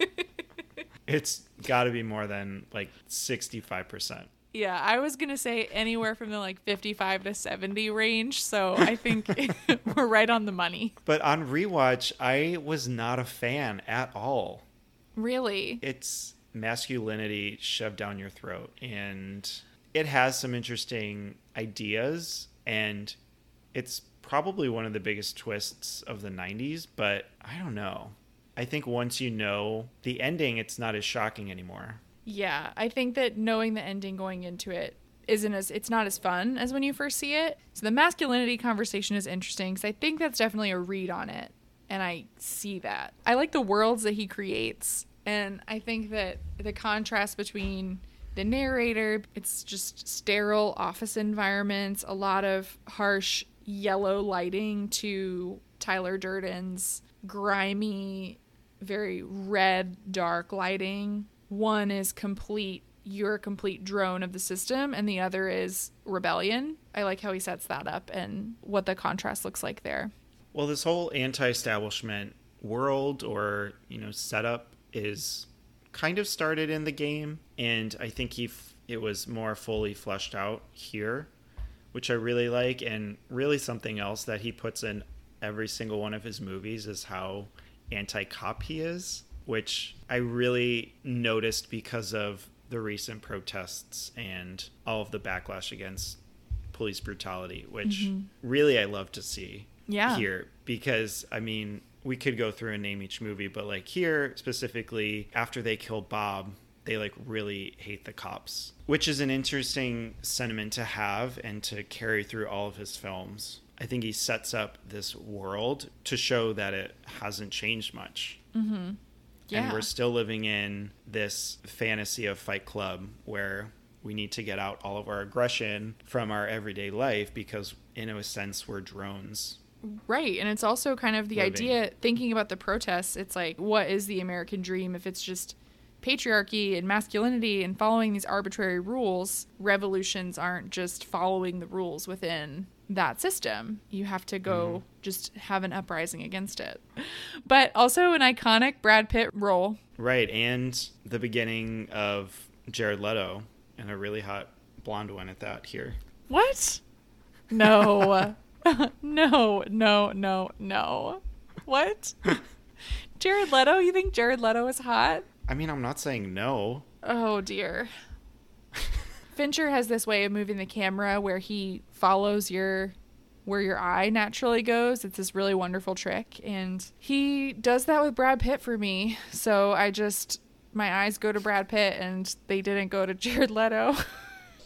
Speaker 2: it's got to be more than like 65%.
Speaker 1: Yeah, I was going to say anywhere from the like 55 to 70 range. So I think we're right on the money.
Speaker 2: But on rewatch, I was not a fan at all.
Speaker 1: Really?
Speaker 2: It's masculinity shoved down your throat. And it has some interesting ideas. And it's probably one of the biggest twists of the 90s. But I don't know. I think once you know the ending, it's not as shocking anymore.
Speaker 1: Yeah, I think that knowing the ending going into it isn't as it's not as fun as when you first see it. So the masculinity conversation is interesting because I think that's definitely a read on it, and I see that. I like the worlds that he creates, and I think that the contrast between the narrator, it's just sterile office environments, a lot of harsh yellow lighting to Tyler Durden's grimy, very red, dark lighting one is complete you're a complete drone of the system and the other is rebellion. I like how he sets that up and what the contrast looks like there.
Speaker 2: Well, this whole anti-establishment world or, you know, setup is kind of started in the game and I think he f- it was more fully fleshed out here, which I really like and really something else that he puts in every single one of his movies is how anti-cop he is which I really noticed because of the recent protests and all of the backlash against police brutality, which mm-hmm. really I love to see
Speaker 1: yeah.
Speaker 2: here because I mean we could go through and name each movie, but like here specifically, after they kill Bob, they like really hate the cops, which is an interesting sentiment to have and to carry through all of his films. I think he sets up this world to show that it hasn't changed much. Mm-hmm. Yeah. And we're still living in this fantasy of Fight Club where we need to get out all of our aggression from our everyday life because, in a sense, we're drones.
Speaker 1: Right. And it's also kind of the living. idea, thinking about the protests, it's like, what is the American dream if it's just patriarchy and masculinity and following these arbitrary rules? Revolutions aren't just following the rules within that system. You have to go mm-hmm. just have an uprising against it. But also an iconic Brad Pitt role.
Speaker 2: Right. And the beginning of Jared Leto and a really hot blonde one at that here.
Speaker 1: What? No. no, no, no, no. What? Jared Leto? You think Jared Leto is hot?
Speaker 2: I mean, I'm not saying no.
Speaker 1: Oh, dear. Fincher has this way of moving the camera where he follows your where your eye naturally goes. It's this really wonderful trick and he does that with Brad Pitt for me. So I just my eyes go to Brad Pitt and they didn't go to Jared Leto.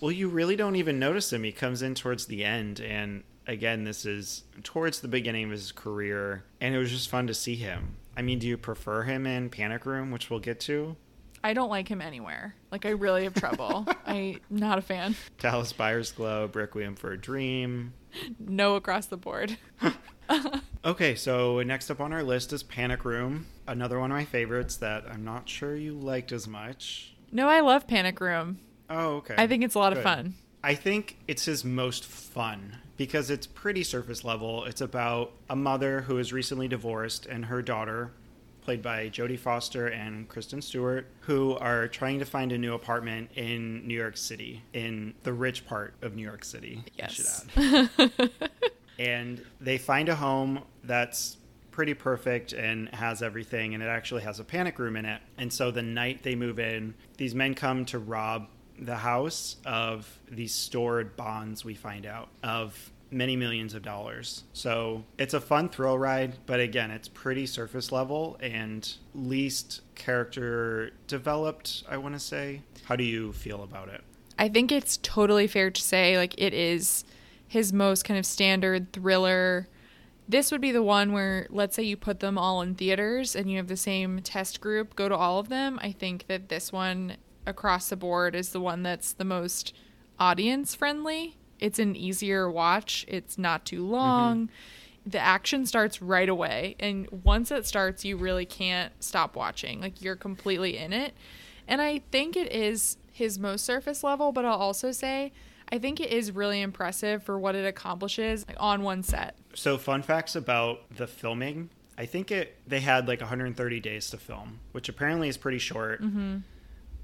Speaker 2: Well, you really don't even notice him. He comes in towards the end, and again, this is towards the beginning of his career, and it was just fun to see him. I mean, do you prefer him in Panic Room, which we'll get to?
Speaker 1: I don't like him anywhere. Like I really have trouble. I'm not a fan.
Speaker 2: Dallas Buyers Club, Requiem for a Dream.
Speaker 1: No across the board.
Speaker 2: Okay, so next up on our list is Panic Room, another one of my favorites that I'm not sure you liked as much.
Speaker 1: No, I love Panic Room.
Speaker 2: Oh, okay.
Speaker 1: I think it's a lot of fun.
Speaker 2: I think it's his most fun because it's pretty surface level. It's about a mother who is recently divorced and her daughter, played by Jodie Foster and Kristen Stewart, who are trying to find a new apartment in New York City, in the rich part of New York City.
Speaker 1: Yes.
Speaker 2: and they find a home that's pretty perfect and has everything and it actually has a panic room in it and so the night they move in these men come to rob the house of these stored bonds we find out of many millions of dollars so it's a fun thrill ride but again it's pretty surface level and least character developed i want to say how do you feel about it
Speaker 1: I think it's totally fair to say like it is his most kind of standard thriller. This would be the one where let's say you put them all in theaters and you have the same test group go to all of them. I think that this one across the board is the one that's the most audience friendly. It's an easier watch. It's not too long. Mm-hmm. The action starts right away and once it starts you really can't stop watching. Like you're completely in it. And I think it is his most surface level, but I'll also say I think it is really impressive for what it accomplishes like, on one set.
Speaker 2: So, fun facts about the filming. I think it they had like 130 days to film, which apparently is pretty short, mm-hmm.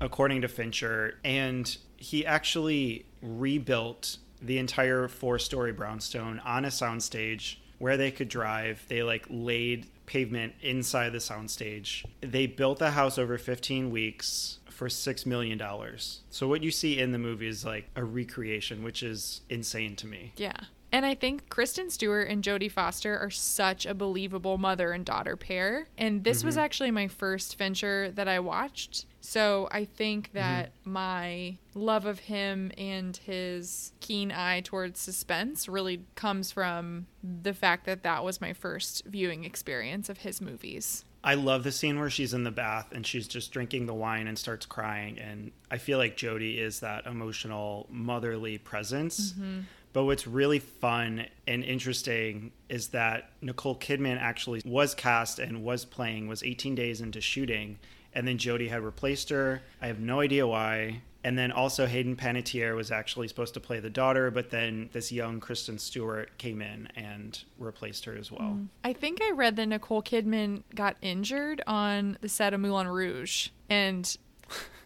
Speaker 2: according to Fincher. And he actually rebuilt the entire four-story brownstone on a soundstage where they could drive. They like laid pavement inside the soundstage. They built the house over 15 weeks for six million dollars. So what you see in the movie is like a recreation, which is insane to me.
Speaker 1: Yeah. And I think Kristen Stewart and Jodie Foster are such a believable mother and daughter pair. And this was mm-hmm. actually my first Fincher that I watched. So I think mm-hmm. that my love of him and his keen eye towards suspense really comes from the fact that that was my first viewing experience of his movies.
Speaker 2: I love the scene where she's in the bath and she's just drinking the wine and starts crying. And I feel like Jodie is that emotional, motherly presence. Mm-hmm. But what's really fun and interesting is that Nicole Kidman actually was cast and was playing, was 18 days into shooting. And then Jodie had replaced her. I have no idea why. And then also Hayden Panettiere was actually supposed to play the daughter, but then this young Kristen Stewart came in and replaced her as well. Mm.
Speaker 1: I think I read that Nicole Kidman got injured on the set of Moulin Rouge and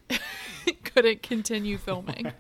Speaker 1: couldn't continue filming.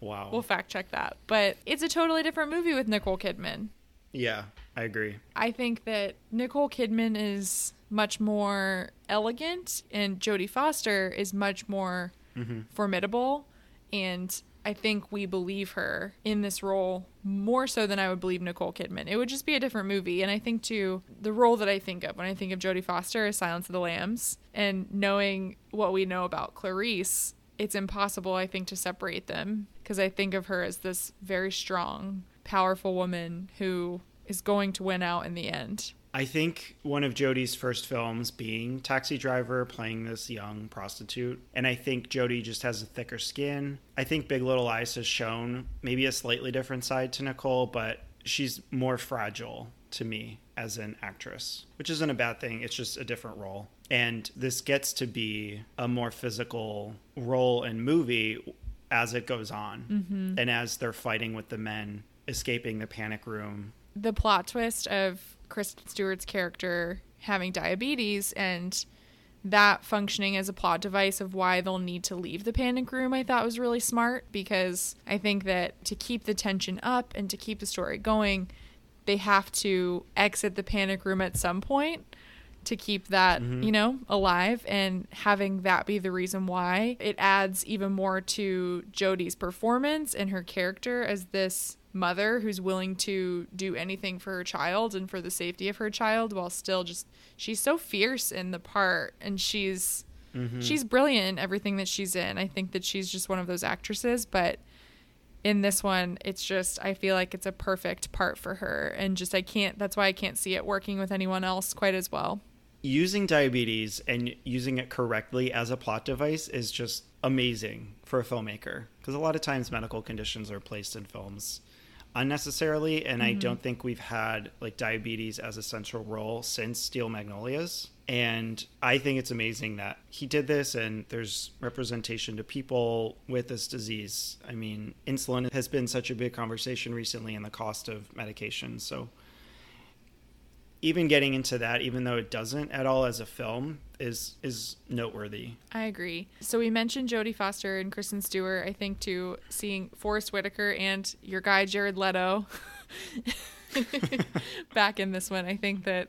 Speaker 2: Wow.
Speaker 1: We'll fact check that. But it's a totally different movie with Nicole Kidman.
Speaker 2: yeah, I agree.
Speaker 1: I think that Nicole Kidman is much more elegant and Jodie Foster is much more mm-hmm. formidable. And I think we believe her in this role more so than I would believe Nicole Kidman. It would just be a different movie. And I think, too, the role that I think of when I think of Jodie Foster is Silence of the Lambs. And knowing what we know about Clarice, it's impossible, I think, to separate them because I think of her as this very strong, powerful woman who is going to win out in the end.
Speaker 2: I think one of Jodie's first films being Taxi Driver, playing this young prostitute. And I think Jodie just has a thicker skin. I think Big Little Lies has shown maybe a slightly different side to Nicole, but she's more fragile to me as an actress, which isn't a bad thing. It's just a different role. And this gets to be a more physical role in movie as it goes on mm-hmm. and as they're fighting with the men escaping the panic room
Speaker 1: the plot twist of Kristen Stewart's character having diabetes and that functioning as a plot device of why they'll need to leave the panic room I thought was really smart because I think that to keep the tension up and to keep the story going they have to exit the panic room at some point to keep that,
Speaker 2: Mhm.
Speaker 1: you know, alive and having that be the reason why. It adds even more to Jodie's performance and her character as this mother who's willing to do anything for her child and for the safety of her child while still just she's so fierce in the part and she's
Speaker 2: Mhm.
Speaker 1: she's brilliant in everything that she's in. I think that she's just one of those actresses, but in this one, it's just I feel like it's a perfect part for her and just I can't that's why I can't see it working with anyone else quite as well.
Speaker 2: using diabetes and using it correctly as a plot device is just amazing for a filmmaker because a lot of times medical conditions are placed in films unnecessarily and i don't mm-hmm. think we've had like diabetes as a central role since steel magnolias. And i think it's amazing that he did this and there's representation to people with this disease. I mean insulin has been such a big conversation recently and the cost of medication. So even getting into that, even though it doesn't at all as a film, is is noteworthy.
Speaker 1: I agree. So we mentioned Jodie Foster and Kristen Stewart. I think to seeing Forest Whitaker and your guy Jared Leto back in this one. I think that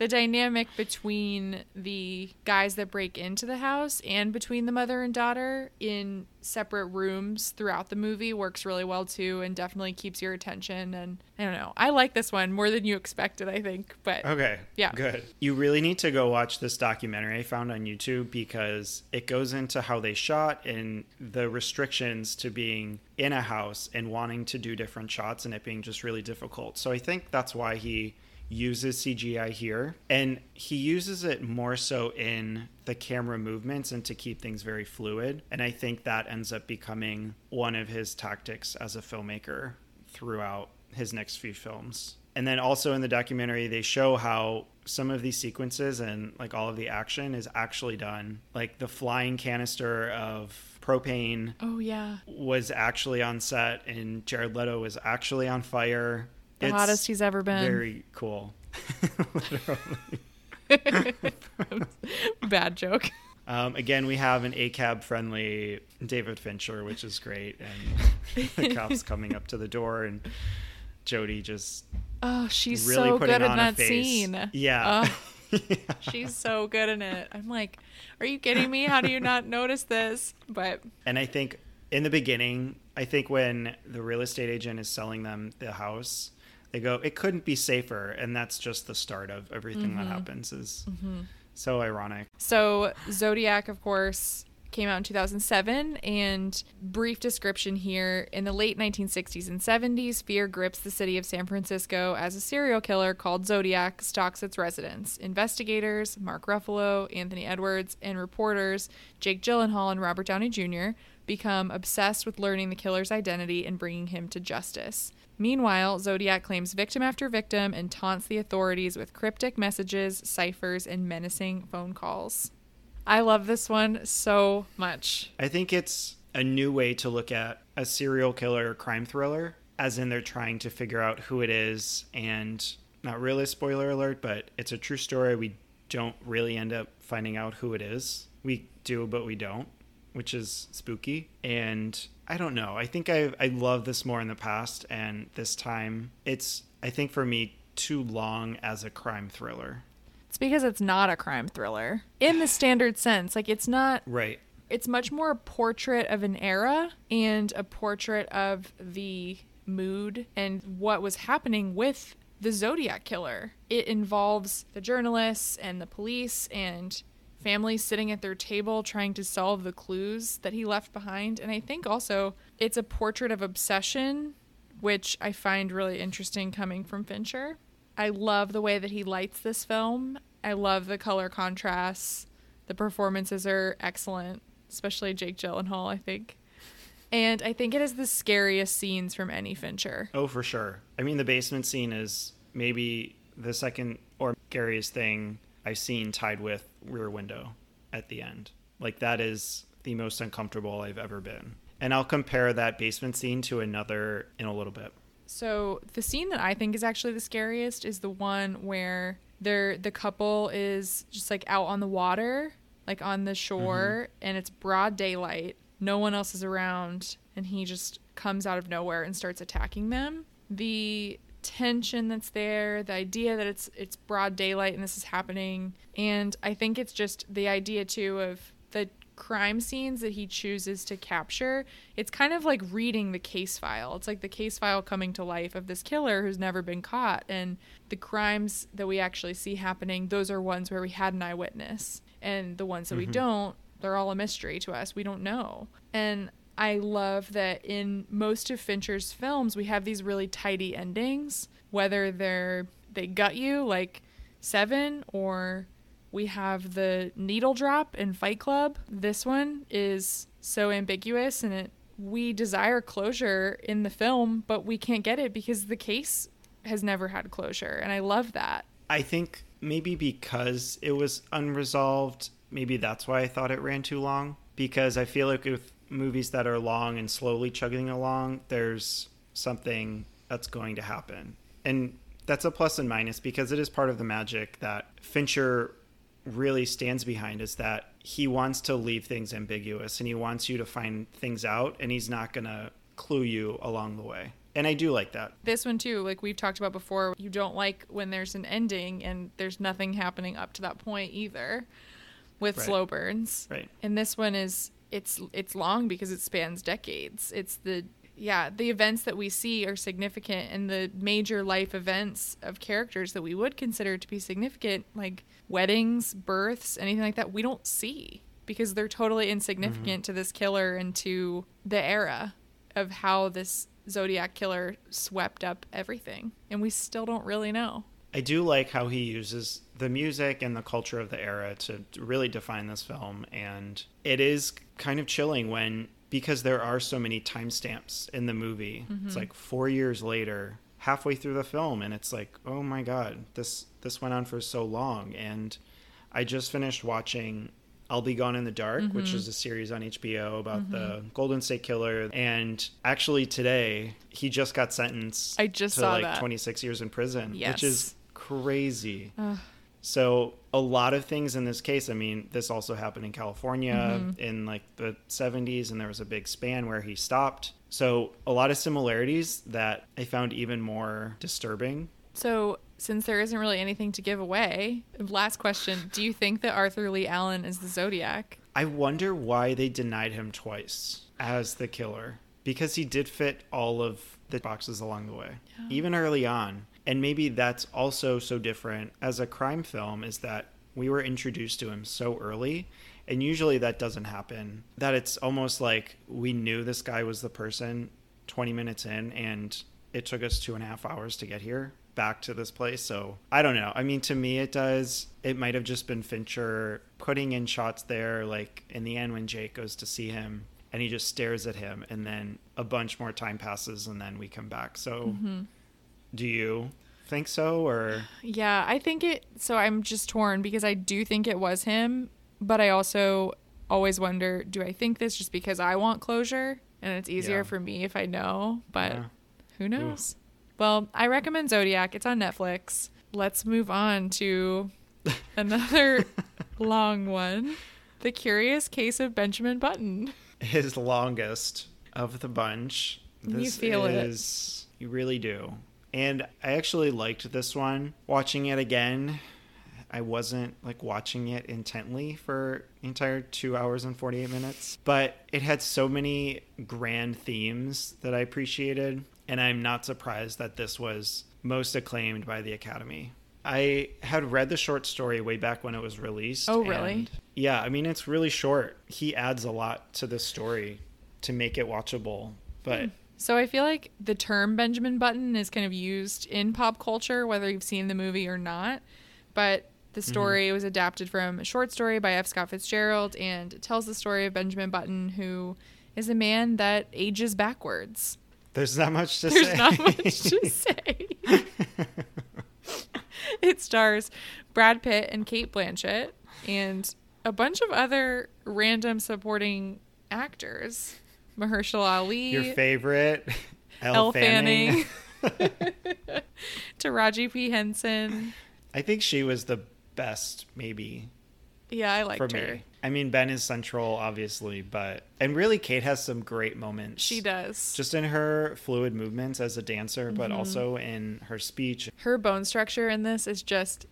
Speaker 1: the dynamic between the guys that break into the house and between the mother and daughter in separate rooms throughout the movie works really well too and definitely keeps your attention and I don't know. I like this one more than you expected, I think. But
Speaker 2: Okay.
Speaker 1: Yeah.
Speaker 2: Good. You really need to go watch this documentary I found on YouTube because it goes into how they shot and the restrictions to being in a house and wanting to do different shots and it being just really difficult. So I think that's why he uses CGI here and he uses it more so in the camera movements and to keep things very fluid and I think that ends up becoming one of his tactics as a filmmaker throughout his next few films. And then also in the documentary, they show how some of these sequences and like all of the action is actually done. Like the flying canister of propane
Speaker 1: oh yeah.
Speaker 2: was actually on set, and Jared Leto was actually on fire.
Speaker 1: The
Speaker 2: It's
Speaker 1: hottest he's ever been.
Speaker 2: Very cool. Literally.
Speaker 1: Bad joke.
Speaker 2: Um, again, we have an ACAB friendly David Fincher, which is great. And the cops coming up to the door, and Jodie just
Speaker 1: Oh, she's
Speaker 2: really
Speaker 1: so good in that
Speaker 2: face.
Speaker 1: scene.
Speaker 2: Yeah.
Speaker 1: Oh, she's so good in it. I'm like, are you kidding me? How do you not notice this? But
Speaker 2: And I think in the beginning, I think when the real estate agent is selling them the house, they go, "It couldn't be safer," and that's just the start of everything that mm-hmm. happens. Is mm-hmm. so ironic.
Speaker 1: so Zodiac, of course, came out in 2007 and brief description here in the late 1960s and 70s fear grips the city of san francisco as a serial killer called zodiac stalks its residents investigators mark ruffalo anthony edwards and reporters jake gyllenhaal and robert downey jr become obsessed with learning the killer's identity and bringing him to justice Meanwhile, Zodiac claims victim after victim and taunts the authorities with cryptic messages, ciphers, and menacing phone calls. I love this one so much.
Speaker 2: I think it's a new way to look at a serial killer crime thriller, as in they're trying to figure out who it is, and not really a spoiler alert, but it's a true story. We don't really end up finding out who it is. We do, but we don't, which is spooky. And I don't know. I think I I love this more in the past, and this time it's I think for me too long as a crime thriller.
Speaker 1: It's because it's not a crime thriller in the standard sense. Like, it's not,
Speaker 2: Right.
Speaker 1: it's much more a portrait of an era and a portrait of the mood and what was happening with the Zodiac killer. It involves the journalists and the police and families sitting at their table trying to solve the clues that he left behind. And I think also it's a portrait of obsession, which I find really interesting coming from Fincher. I love the way that he lights this film. I love the color contrasts. The performances are excellent, especially Jake Gyllenhaal, I think. And I think it is the scariest scenes from any Fincher.
Speaker 2: Oh, for sure. I mean, the basement scene is maybe the second or scariest thing I've seen tied with Rear Window at the end. Like, that is the most uncomfortable I've ever been. And I'll compare that basement scene to another in a little bit.
Speaker 1: So the scene that I think is actually the scariest is the one where they're the couple is just like out on the water, like on the shore, mm-hmm. and it's broad daylight. No one else is around, and he just comes out of nowhere and starts attacking them. The tension that's there, the idea that it's it's broad daylight and this is happening, and I think it's just the idea too of the crime scenes that he chooses to capture. It's kind of like reading the case file. It's like the case file coming to life of this killer who's never been caught and the crimes that we actually see happening, those are ones where we had an eyewitness. And the ones that we mm-hmm. don't, they're all a mystery to us. We don't know. And I love that in most of Fincher's films, we have these really tidy endings, whether they're they gut you like Seven or we have the needle drop in Fight Club. This one is so ambiguous and it we desire closure in the film, but we can't get it because the case has never had closure. And I love that.
Speaker 2: I think maybe because it was unresolved, maybe that's why I thought it ran too long. Because I feel like with movies that are long and slowly chugging along, there's something that's going to happen. And that's a plus and minus because it is part of the magic that Fincher really stands behind is that he wants to leave things ambiguous and he wants you to find things out and he's not going to clue you along the way. And I do like that.
Speaker 1: This one too, like we've talked about before, you don't like when there's an ending and there's nothing happening up to that point either with
Speaker 2: Right.
Speaker 1: slow burns.
Speaker 2: Right.
Speaker 1: And this one is it's it's long because it spans decades. It's the yeah, the events that we see are significant and the major life events of characters that we would consider to be significant like weddings, births, anything like that, we don't see because they're totally insignificant mm-hmm. to this killer and to the era of how this Zodiac killer swept up everything. And we still don't really know.
Speaker 2: I do like how he uses the music and the culture of the era to really define this film. And it is kind of chilling when, because there are so many timestamps in the movie, it's mm-hmm. like four years later, halfway through the film, and it's like, oh my God, this, this went on for so long. And I just finished watching I'll Be Gone in the Dark, which mm-hmm. is a series on HBO about the mm-hmm. Golden State Killer. And actually, today, he just got sentenced
Speaker 1: I just
Speaker 2: to
Speaker 1: saw
Speaker 2: like
Speaker 1: that.
Speaker 2: 26 years in prison,
Speaker 1: Yes.
Speaker 2: which is crazy. So a lot of things in this case, I mean, this also happened in California
Speaker 1: Mm-hmm.
Speaker 2: in like the 70s and there was a big span where he stopped. So a lot of similarities that I found even more disturbing.
Speaker 1: So, since there isn't really anything to give away, last question Do you think that Arthur Leigh Allen is the Zodiac?
Speaker 2: I wonder why they denied him twice as the killer because he did fit all of the boxes along the way, even early on. And maybe that's also so different as a crime film is that we were introduced to him so early. And usually that doesn't happen. That it's almost like we knew this guy was the person 20 minutes in, and it took us two and a half hours to get here back to this place. So I don't know. I mean, to me, it does. It might have just been Fincher putting in shots there, like in the end when Jake goes to see him and he just stares at him, and then a bunch more time passes, and then we come back. So mm-hmm. Do you think so, or
Speaker 1: Yeah, I think it. So, I'm just torn because I do think it was him, but I also always wonder do I think this just because I want closure and it's easier
Speaker 2: Yeah.
Speaker 1: for me if I know? But
Speaker 2: Yeah.
Speaker 1: who knows? Well, I recommend Zodiac. It's on Netflix. Let's move on to another long one The Curious Case of Benjamin Button.
Speaker 2: his longest of the bunch.
Speaker 1: You
Speaker 2: This
Speaker 1: feel it.
Speaker 2: is you really do. And I actually liked this one. Watching it again, I wasn't like watching it intently for the entire two hours and 48 minutes, but it had so many grand themes that I appreciated. And I'm not surprised that this was most acclaimed by the Academy. I had read the short story way back when it was released.
Speaker 1: Oh, really?
Speaker 2: and yeah, I mean, it's really short. He adds a lot to the story to make it watchable. But hmm.
Speaker 1: So I feel like the term Benjamin Button is kind of used in pop culture, whether you've seen the movie or not. But the mm-hmm. story was adapted from a short story by F. Scott Fitzgerald, and it tells the story of Benjamin Button, who is a man that ages backwards.
Speaker 2: there's not much to
Speaker 1: There's
Speaker 2: say.
Speaker 1: not much to say. it stars Brad Pitt and Cate Blanchett and a bunch of other random supporting actors. Mahershala Ali,
Speaker 2: Your favorite, Elle,
Speaker 1: Elle
Speaker 2: Fanning.
Speaker 1: Fanning, Taraji P. Henson.
Speaker 2: I think she was the best, maybe,
Speaker 1: Yeah, I liked
Speaker 2: for
Speaker 1: her.
Speaker 2: me. I mean, Ben is central, obviously, but and really, Cate has some great moments.
Speaker 1: She does.
Speaker 2: just in her fluid movements as a dancer, but
Speaker 1: Mhm.
Speaker 2: also in her speech.
Speaker 1: her bone structure in this is just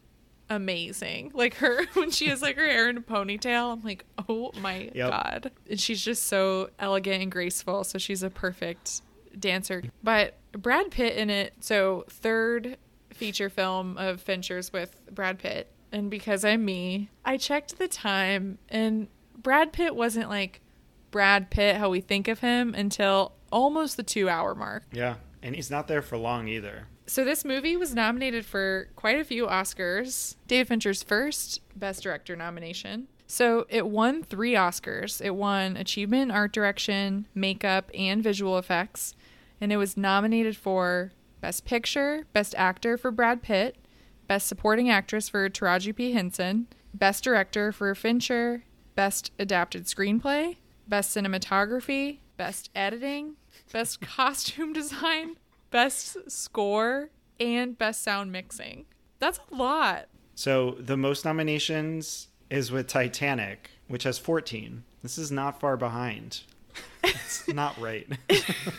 Speaker 1: amazing. Like her when she has like her hair in a ponytail, I'm like, oh my
Speaker 2: Yep.
Speaker 1: god. And she's just so elegant and graceful. So she's a perfect dancer. But Brad Pitt in it, so third feature film of Fincher's with Brad Pitt. And because I'm me, I checked the time and Brad Pitt wasn't like Brad Pitt how we think of him until almost the two hour mark.
Speaker 2: Yeah, and he's not there for long either.
Speaker 1: So this movie was nominated for quite a few Oscars. David Fincher's first Best Director nomination. So it won three Oscars. It won Achievement Art Direction, Makeup, and Visual Effects. And it was nominated for Best Picture, Best Actor for Brad Pitt, Best Supporting Actress for Taraji P. Henson, Best Director for Fincher, Best Adapted Screenplay, Best Cinematography, Best Editing, Best Costume Design, Best Score, and Best Sound Mixing. That's a lot.
Speaker 2: So the most nominations is with Titanic, which has 14. This is not far behind. It's not right.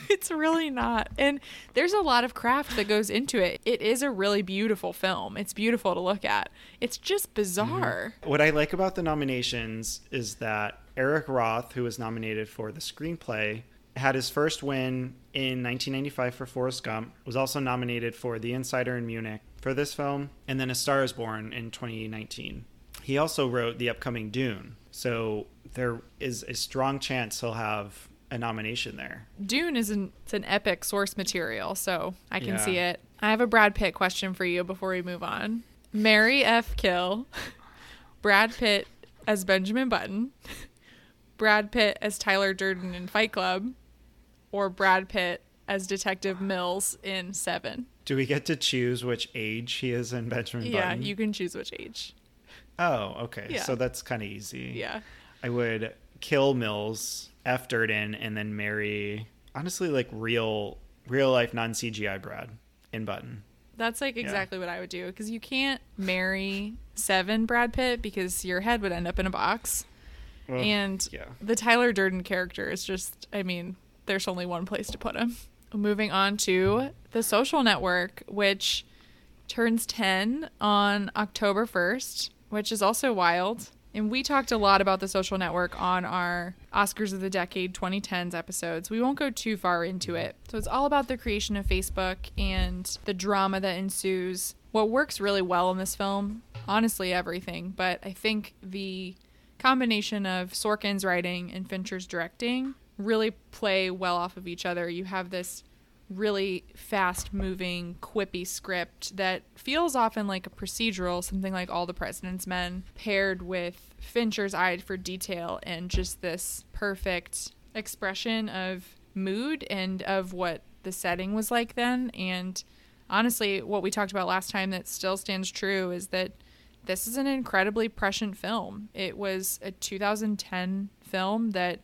Speaker 1: it's really not. And there's a lot of craft that goes into it. It is a really beautiful film. It's beautiful to look at. It's just bizarre. Mm-hmm.
Speaker 2: what I like about the nominations is that Eric Roth, who was nominated for the screenplay, had his first win in 1995 for Forrest Gump, was also nominated for The Insider in Munich for this film, and then A Star is Born in 2019. He also wrote the upcoming Dune, so there is a strong chance he'll have a nomination there.
Speaker 1: Dune is an it's an epic source material, so I can
Speaker 2: Yeah.
Speaker 1: see it. I have a Brad Pitt question for you before we move on. Marry F. Kill, Brad Pitt as Benjamin Button, Brad Pitt as Tyler Durden in Fight Club, or Brad Pitt as Detective Mills in Seven.
Speaker 2: Do we get to choose which age he is in Benjamin
Speaker 1: Yeah,
Speaker 2: Button?
Speaker 1: Yeah, you can choose which age.
Speaker 2: Oh, okay.
Speaker 1: Yeah.
Speaker 2: So that's kind of easy.
Speaker 1: Yeah.
Speaker 2: I would kill Mills, F Durden, and then marry honestly like real real life non CGI Brad in Button.
Speaker 1: That's like exactly what I would do because you can't marry Seven Brad Pitt because your head would end up in a box. And
Speaker 2: yeah.
Speaker 1: the Tyler Durden character is just, I mean, there's only one place to put him. Moving on to The Social Network, which turns 10 on October 1st, which is also wild. And we talked a lot about The Social Network on our Oscars of the Decade 2010s episodes. We won't go too far into it. So it's all about the creation of Facebook and the drama that ensues. What works really well in this film, honestly, everything, but I think the combination of Sorkin's writing and Fincher's directing really play well off of each other. You have this really fast moving, quippy script that feels often like a procedural, something like All the President's Men, paired with Fincher's eye for detail and just this perfect expression of mood and of what the setting was like then. And honestly, what we talked about last time that still stands true is that this is an incredibly prescient film. It was a 2010 film that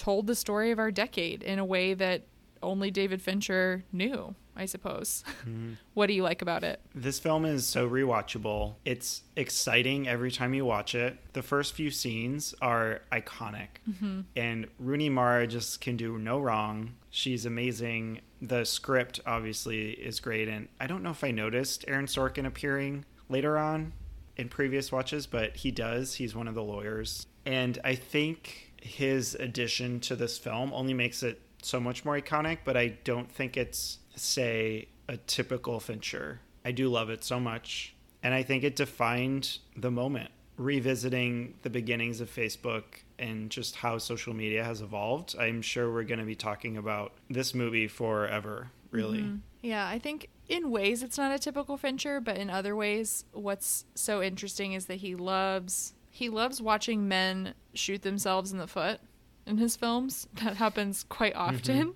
Speaker 1: told the story of our decade in a way that only David Fincher knew, I suppose. Mm-hmm. what do you like about it?
Speaker 2: This film is so rewatchable. It's exciting every time you watch it. The first few scenes are iconic. Mm-hmm. And Rooney Mara just can do no wrong. She's amazing. The script obviously is great. And I don't know if I noticed Aaron Sorkin appearing later on in previous watches, but he does. He's one of the lawyers. And I think his addition to this film only makes it so much more iconic, but I don't think it's, say, a typical Fincher. I do love it so much. And I think it defined the moment, revisiting the beginnings of Facebook and just how social media has evolved. I'm sure we're going to be talking about this movie forever, really. Mm-hmm.
Speaker 1: Yeah, I think in ways it's not a typical Fincher, but in other ways, what's so interesting is that he loves he loves watching men shoot themselves in the foot in his films. That happens quite mm-hmm. often.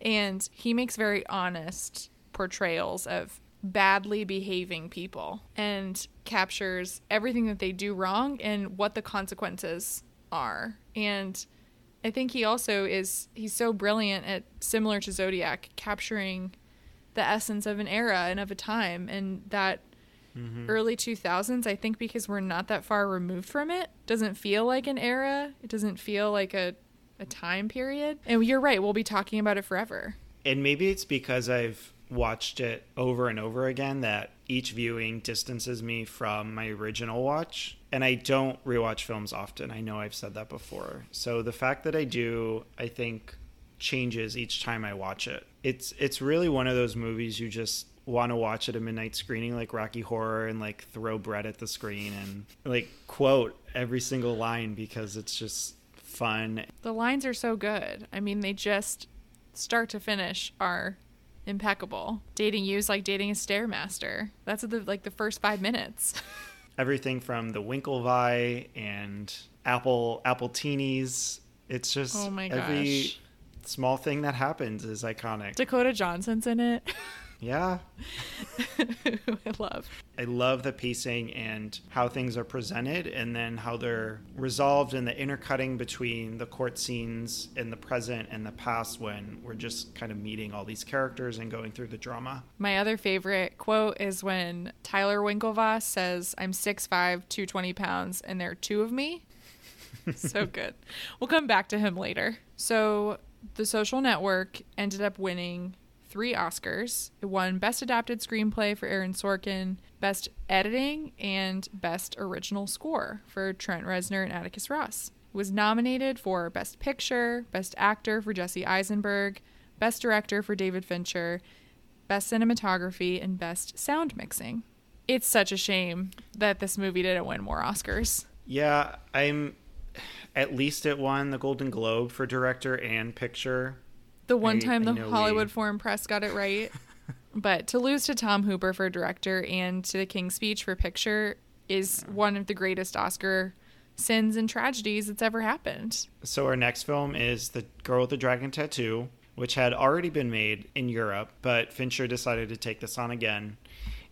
Speaker 1: And he makes very honest portrayals of badly behaving people and captures everything that they do wrong and what the consequences are. And I think he also is he's so brilliant at similar to Zodiac capturing the essence of an era and of a time and that
Speaker 2: Mhm.
Speaker 1: early 2000s, I think because we're not that far removed from it, doesn't feel like an era. It doesn't feel like a, a time period. And you're right, we'll be talking about it forever.
Speaker 2: And maybe it's because I've watched it over and over again that each viewing distances me from my original watch. And I don't rewatch films often. I know I've said that before. So the fact that I do, I think changes each time I watch it. It's it's really one of those movies you just want to watch at a midnight screening like Rocky Horror and like throw bread at the screen and like quote every single line because it's just fun
Speaker 1: The lines are so good. I mean, they just start to finish are impeccable. Dating you is like dating a stairmaster. That's the like the first five minutes.
Speaker 2: everything from the Winklevi and Apple Appletinis. It's just
Speaker 1: Oh my
Speaker 2: every small thing that happens is iconic.
Speaker 1: Dakota Johnson's in it.
Speaker 2: yeah.
Speaker 1: I love.
Speaker 2: I love the pacing and how things are presented and then how they're resolved and the intercutting between the court scenes in the present and the past when we're just kind of meeting all these characters and going through the drama.
Speaker 1: My other favorite quote is when Tyler Winklevoss says, I'm 6'5, 220 pounds, and there are two of me. so good. We'll come back to him later. So, The Social Network ended up winning three Oscars. It won Best Adapted Screenplay for Aaron Sorkin, Best Editing, and Best Original Score for Trent Reznor and Atticus Ross. It was nominated for Best Picture, Best Actor for Jesse Eisenberg, Best Director for David Fincher, Best Cinematography, and Best Sound Mixing. It's such a shame that this movie didn't win more Oscars.
Speaker 2: Yeah, I'm at least it won the Golden Globe for director and picture.
Speaker 1: The one
Speaker 2: I-
Speaker 1: time the Hollywood
Speaker 2: we-
Speaker 1: Foreign Press got it right. but to lose to Tom Hooper for director and to the King's Speech for picture is one of the greatest Oscar sins and tragedies that's ever happened.
Speaker 2: So our next film is The Girl with the Dragon Tattoo, which had already been made in Europe, but Fincher decided to take this on again.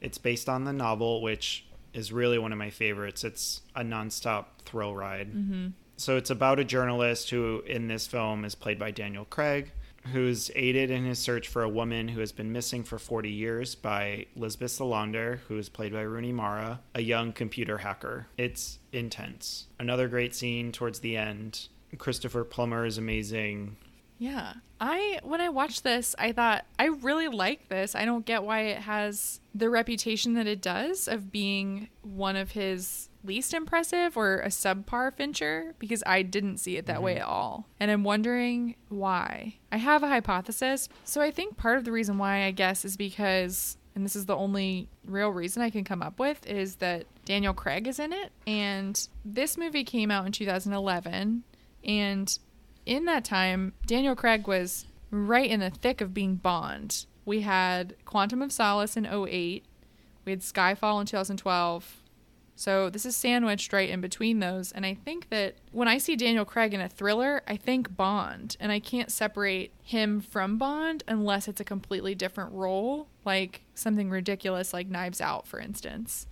Speaker 2: It's based on the novel, which is really one of my favorites. It's a nonstop thrill ride.
Speaker 1: Mm-hmm.
Speaker 2: So it's about a journalist who, in this film, is played by Daniel Craig, who's aided in his search for a woman who has been missing for 40 years by Lisbeth Salander, who is played by Rooney Mara, a young computer hacker. It's intense. Another great scene towards the end. Christopher Plummer is amazing.
Speaker 1: Yeah. I when I watched this, I thought I really like this. I don't get why it has the reputation that it does of being one of his least impressive or a subpar Fincher because I didn't see it that way mm-hmm. at all. And I'm wondering why. I have a hypothesis. So I think part of the reason why I guess is because and this is the only real reason I can come up with is that Daniel Craig is in it and this movie came out in 2011 and in that time, Daniel Craig was right in the thick of being Bond. We had Quantum of Solace in 08. We had Skyfall in 2012. So this is sandwiched right in between those. And I think that when I see Daniel Craig in a thriller, I think Bond. And I can't separate him from Bond unless it's a completely different role, like something ridiculous like Knives Out, for instance.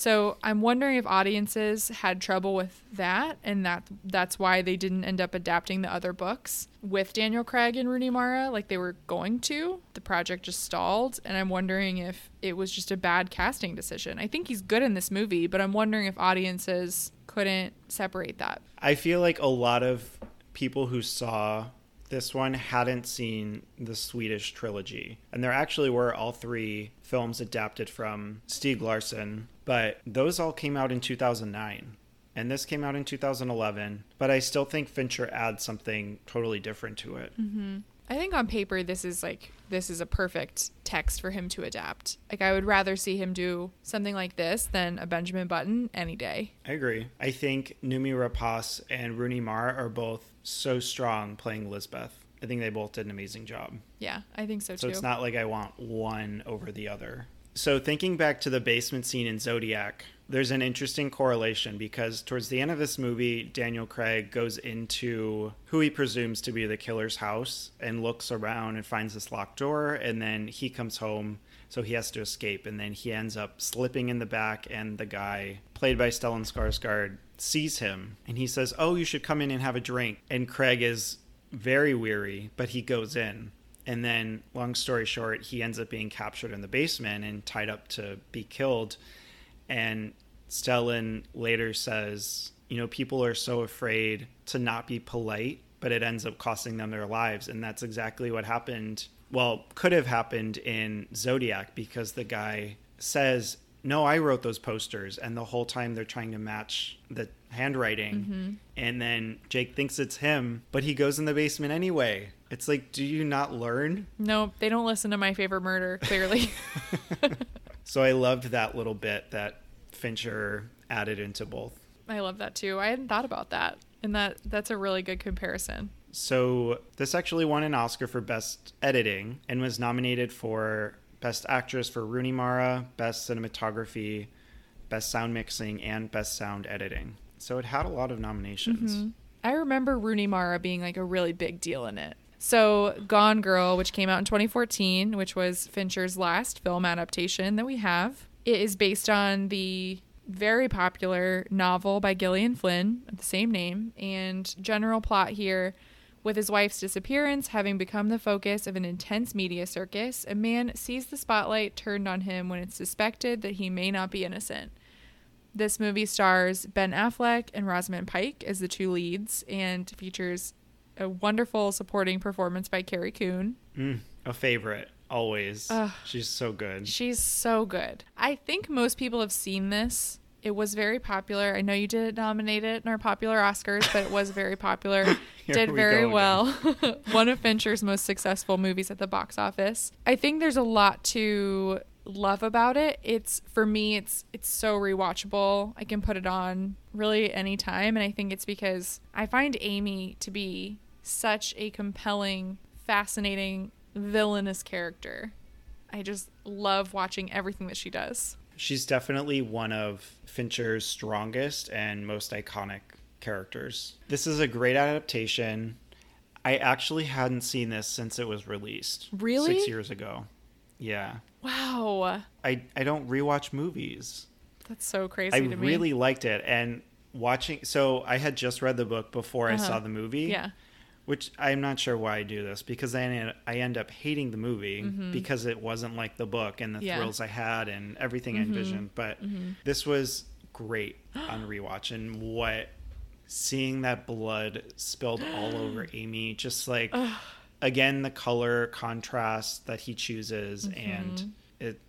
Speaker 1: So I'm wondering if audiences had trouble with that, and that that's why they didn't end up adapting the other books with Daniel Craig and Rooney Mara like they were going to. The project just stalled, and I'm wondering if it was just a bad casting decision. I think he's good in this movie, but I'm wondering if audiences couldn't separate that.
Speaker 2: I feel like a lot of people who saw this one hadn't seen the Swedish trilogy. And there actually were all three films adapted from Stieg Larsson, but those all came out in 2009. And this came out in 2011, but I still think Fincher adds something totally different to it. Mm-hmm.
Speaker 1: I think on paper this is like this is a perfect text for him to adapt. Like I would rather see him do something like this than a Benjamin Button any day.
Speaker 2: I agree. I think Noomi Rapace and Rooney Mara are both so strong playing Lisbeth. I think they both did an amazing job.
Speaker 1: Yeah, I think so too.
Speaker 2: So it's not like I want one over the other. So thinking back to the basement scene in Zodiac, there's an interesting correlation because towards the end of this movie, Daniel Craig goes into who he presumes to be the killer's house and looks around and finds this locked door, and then he comes home, so he has to escape, and then he ends up slipping in the back, and the guy played by Stellan Skarsgård sees him, and he says, "Oh, you should come in and have a drink." And Craig is very weary, but he goes in. And then, long story short, he ends up being captured in the basement and tied up to be killed. And Stellan later says, you know, people are so afraid to not be polite, but it ends up costing them their lives. And that's exactly what happened. Well, could have happened in Zodiac because the guy says, no, I wrote those posters. And the whole time they're trying to match the handwriting.
Speaker 1: Mm-hmm.
Speaker 2: And then Jake thinks it's him, but he goes in the basement anyway. It's like, do you not learn?
Speaker 1: No, they don't listen to my favorite murder, clearly.
Speaker 2: So I loved that little bit that Fincher added into both.
Speaker 1: I love that too. I hadn't thought about that. And that that's a really good comparison.
Speaker 2: So this actually won an Oscar for Best Editing and was nominated for Best Actress for Rooney Mara, Best Cinematography, Best Sound Mixing, and Best Sound Editing. So it had a lot of nominations.
Speaker 1: Mm-hmm. I remember Rooney Mara being like a really big deal in it. So Gone Girl, which came out in 2014, which was Fincher's last film adaptation that we have, it is based on the very popular novel by Gillian Flynn of the same name. And general plot here with his wife's disappearance having become the focus of an intense media circus, a man sees the spotlight turned on him when it's suspected that he may not be innocent. This movie stars Ben Affleck and Rosamund Pike as the two leads and features a wonderful supporting performance by Carrie Coon.
Speaker 2: Mm, a favorite, always.
Speaker 1: Ugh.
Speaker 2: She's so good.
Speaker 1: She's so good. I think most people have seen this. It was very popular. I know you didn't nominate it in our popular Oscars, but it was very popular. Did
Speaker 2: we
Speaker 1: very well. One of Fincher's most successful movies at the box office. I think there's a lot to love about it. It's for me it's it's so rewatchable. I can put it on really any time and I think it's because I find Amy to be such a compelling, fascinating villainous character. I just love watching everything that she does.
Speaker 2: She's definitely one of Fincher's strongest and most iconic characters. This is a great adaptation. I actually hadn't seen this since it was released.
Speaker 1: Really?
Speaker 2: Six years ago. Yeah.
Speaker 1: Wow.
Speaker 2: I, I don't rewatch movies.
Speaker 1: That's so crazy
Speaker 2: I
Speaker 1: to me.
Speaker 2: really liked it. And watching, so I had just read the book before I
Speaker 1: Uh-huh.
Speaker 2: saw the movie.
Speaker 1: Yeah.
Speaker 2: Which I'm not sure why I do this because then I end up hating the movie because it wasn't like the book and the
Speaker 1: Mm-hmm. Yeah. Mm-hmm.
Speaker 2: thrills I had and everything I envisioned. But this was great on rewatch and what seeing that blood spilled all over Amy, just like again the color contrast that he chooses and it.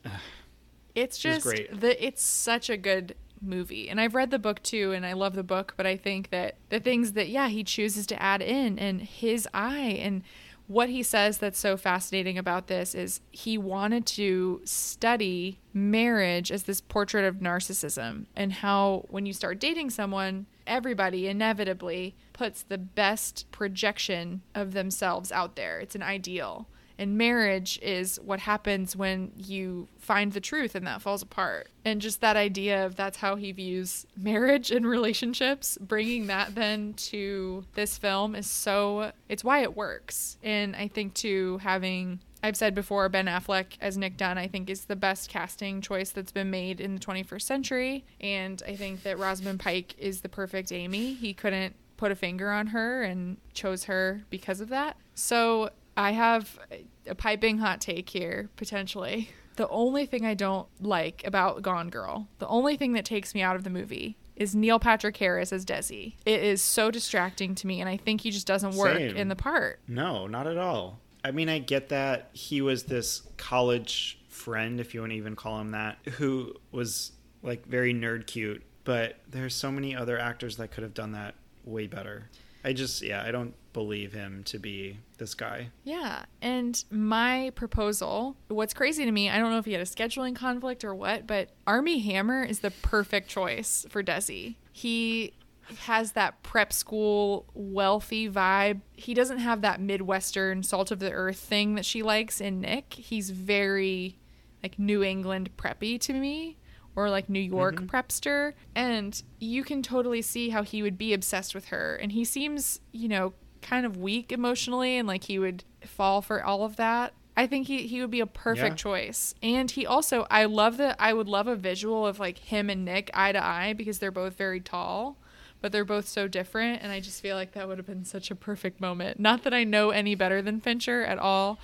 Speaker 1: It's
Speaker 2: It
Speaker 1: just
Speaker 2: great.
Speaker 1: the it's such a good movie. And I've read the book too and I love the book, but I think that the things that yeah, he chooses to add in and his eye and what he says that's so fascinating about this is he wanted to study marriage as this portrait of narcissism and how when you start dating someone, everybody inevitably puts the best projection of themselves out there. It's an ideal. And marriage is what happens when you find the truth and that falls apart. And just that idea of that's how he views marriage and relationships, bringing that then to this film is so, it's why it works. And I think too, having, I've said before, Ben Affleck as Nick Dunne, I think is the best casting choice that's been made in the 21st century. And I think that Rosamund Pike is the perfect Amy. He couldn't put a finger on her and chose her because of that. So I have a piping hot take here, potentially. The only thing I don't like about Gone Girl, the only thing that takes me out of the movie is Neil Patrick Harris as Desi. It is so distracting to me, and I think he just doesn't work
Speaker 2: Same.
Speaker 1: in the part.
Speaker 2: No, not at all. I mean, I get that he was this college friend, if you want to even call him that, who was like very nerd cute, but there's so many other actors that could have done that way better. I just, yeah, I don't believe him to be this guy.
Speaker 1: Yeah. And my proposal, what's crazy to me, I don't know if he had a scheduling conflict or what, but Armie Hammer is the perfect choice for Desi. He has that prep school wealthy vibe. He doesn't have that Midwestern salt of the earth thing that she likes in Nick. He's very like New England preppy to me or like New York mm-hmm. prepster and you can totally see how he would be obsessed with her and he seems, you know, kind of weak emotionally and like he would fall for all of that. I think he, he would be a perfect
Speaker 2: Yeah.
Speaker 1: choice. And he also I love that I would love a visual of like him and Nick eye to eye because they're both very tall, but they're both so different and I just feel like that would have been such a perfect moment. Not that I know any better than Fincher at all,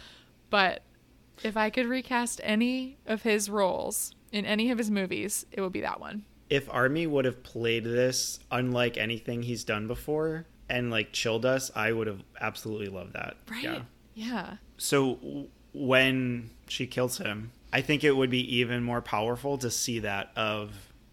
Speaker 1: but if I could recast any of his roles, in any of his movies, it would be that one.
Speaker 2: If Armie would have played this unlike anything he's done before and like chilled us, I would have absolutely loved that.
Speaker 1: Right?
Speaker 2: Yeah.
Speaker 1: Yeah.
Speaker 2: So w- when she kills him, I think it would be even more powerful to see that of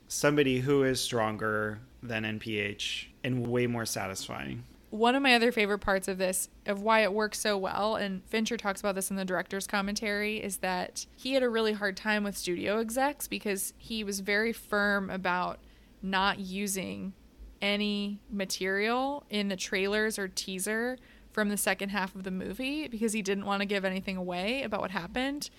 Speaker 2: somebody who is stronger than NPH and way more satisfying.
Speaker 1: One of my other favorite parts of this, of why it works so well, and Fincher talks about this in the director's commentary, is that he had a really hard time with studio execs because he was very firm about not using any material in the trailers or teaser from the second half of the movie because he didn't want to give anything away about what happened.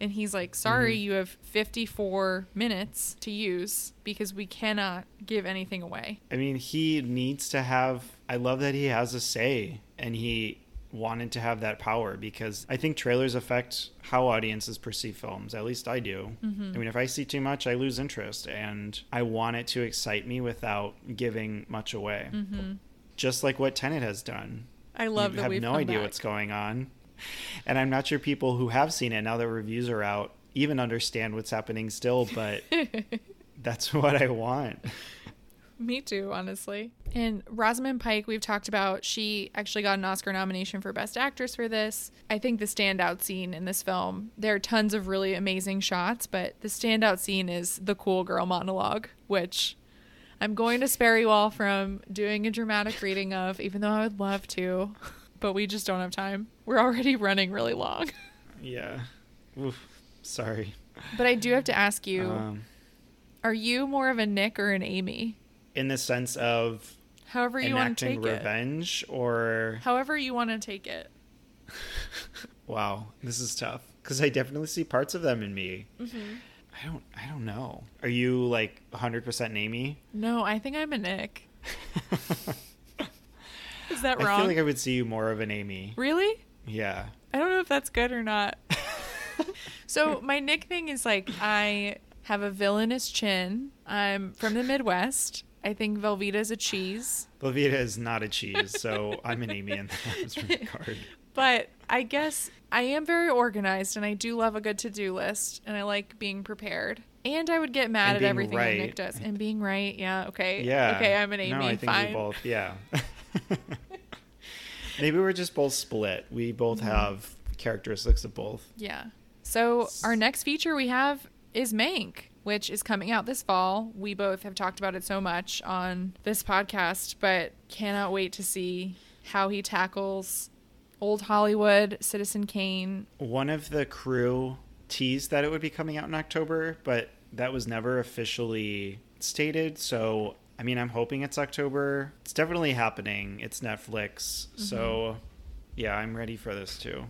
Speaker 1: And he's like, sorry, mm-hmm. you have 54 minutes to use because we cannot give anything away.
Speaker 2: I mean, he needs to have. I love that he has a say and he wanted to have that power because I think trailers affect how audiences perceive films. At least I do. Mm-hmm. I mean, if I see too much, I lose interest and I want it to excite me without giving much away. Mm-hmm. Just like what Tenet has done.
Speaker 1: I love
Speaker 2: you
Speaker 1: that
Speaker 2: have
Speaker 1: we've
Speaker 2: no idea
Speaker 1: back.
Speaker 2: what's going on. And I'm not sure people who have seen it now that reviews are out even understand what's happening still, but that's what I want.
Speaker 1: Me too, honestly. And Rosamund Pike, we've talked about, she actually got an Oscar nomination for Best Actress for this. I think the standout scene in this film, there are tons of really amazing shots, but the standout scene is the cool girl monologue, which I'm going to spare you all from doing a dramatic reading of, even though I would love to, but we just don't have time. We're already running really long.
Speaker 2: Yeah. Oof. Sorry.
Speaker 1: But I do have to ask you
Speaker 2: Um,
Speaker 1: are you more of a Nick or an Amy?
Speaker 2: In the sense of
Speaker 1: However you want to take it.
Speaker 2: revenge or
Speaker 1: However you want to take it.
Speaker 2: wow this is tough because i definitely see parts of them in me
Speaker 1: Mm-hmm.
Speaker 2: i don't i don't know are you like 100% amy
Speaker 1: No, I think I'm a Nick. Is that wrong?
Speaker 2: i feel like i would see you more of an amy
Speaker 1: really?
Speaker 2: yeah
Speaker 1: I don't know if that's good or not. so my Nick thing is like I have a villainous chin. I'm from the Midwest. I think Velveeta is a cheese.
Speaker 2: Velveeta is not a cheese so i'm an amy in that regard
Speaker 1: But I guess I am very organized and I do love a good to do list and I like being prepared. And I would get mad
Speaker 2: And
Speaker 1: at everything that Nick does. And being right, yeah, okay.
Speaker 2: yeah
Speaker 1: Okay, I'm an Amy.
Speaker 2: no i think
Speaker 1: fine.
Speaker 2: we both yeah maybe we're just both split we both
Speaker 1: Mm-hmm.
Speaker 2: have characteristics of both
Speaker 1: Yeah. So our next feature we have is Mank, which is coming out this fall. We both have talked about it so much on this podcast, but cannot wait to see how he tackles old Hollywood, Citizen Kane.
Speaker 2: one of the crew teased that it would be coming out in October, but that was never officially stated. So, I mean, I'm hoping it's October. It's definitely happening. It's Netflix. So, mm-hmm. yeah, I'm ready for this too.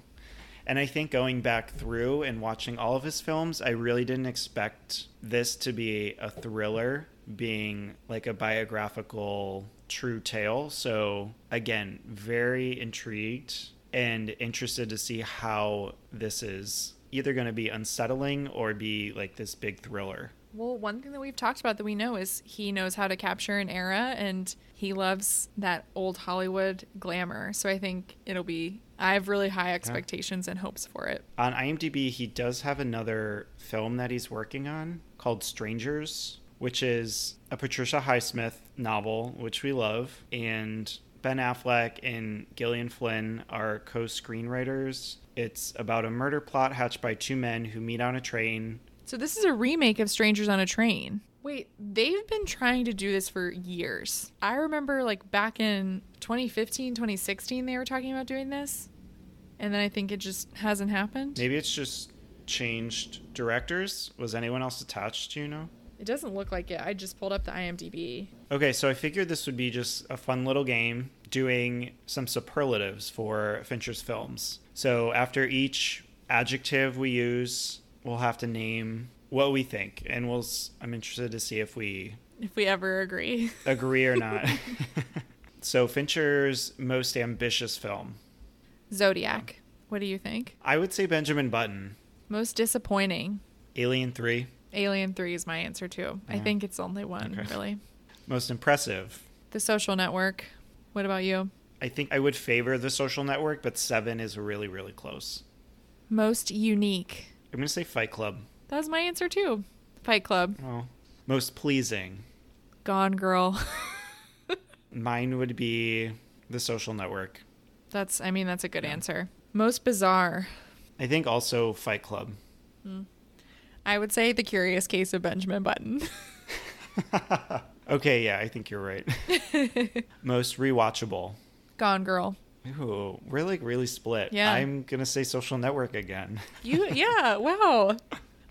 Speaker 2: And I think going back through and watching all of his films, I really didn't expect this to be a thriller, being like a biographical true tale. So, again, very intrigued and interested to see how this is either going to be unsettling or be like this big thriller.
Speaker 1: Well, one thing that we've talked about that we know is he knows how to capture an era and he loves that old Hollywood glamour. So I think it'll be I have really high expectations and hopes for it.
Speaker 2: On IMDb, he does have another film that he's working on called Strangers, which is a Patricia Highsmith novel, which we love. And Ben Affleck and Gillian Flynn are co screenwriters. It's about a murder plot hatched by two men who meet on a train.
Speaker 1: So this is a remake of Strangers on a Train. Wait, they've been trying to do this for years. I remember like back in 2015, 2016 they were talking about doing this. And then I think it just hasn't happened.
Speaker 2: Maybe it's just changed directors. Was anyone else attached, you know?
Speaker 1: It doesn't look like it. I just pulled up the IMDb.
Speaker 2: Okay, so I figured this would be just a fun little game doing some superlatives for Fincher's films. So after each adjective we use, we'll have to name what we think, and we'll. I'm interested to see if we
Speaker 1: If we ever agree.
Speaker 2: agree or not. so Fincher's most ambitious film,
Speaker 1: Zodiac. What do you think?
Speaker 2: I would say Benjamin Button,
Speaker 1: Most disappointing.
Speaker 2: Alien Three.
Speaker 1: Alien 3 is my answer too. I think it's only one,
Speaker 2: Okay.
Speaker 1: really.
Speaker 2: Most impressive.
Speaker 1: The Social Network. What about you?
Speaker 2: I think I would favor The Social Network, but Seven is really really close.
Speaker 1: Most unique.
Speaker 2: I'm gonna say Fight Club.
Speaker 1: That was my answer too. Fight Club.
Speaker 2: Oh, most pleasing.
Speaker 1: Gone Girl.
Speaker 2: Mine would be The Social Network.
Speaker 1: That's I mean that's a good
Speaker 2: Yeah.
Speaker 1: answer. Most bizarre.
Speaker 2: I think also Fight Club. Hmm.
Speaker 1: I would say The Curious Case of Benjamin Button.
Speaker 2: okay, yeah, I think you're right. most rewatchable.
Speaker 1: Gone Girl.
Speaker 2: Ooh, we're like really split.
Speaker 1: Yeah.
Speaker 2: I'm gonna say Social Network again.
Speaker 1: You yeah, wow.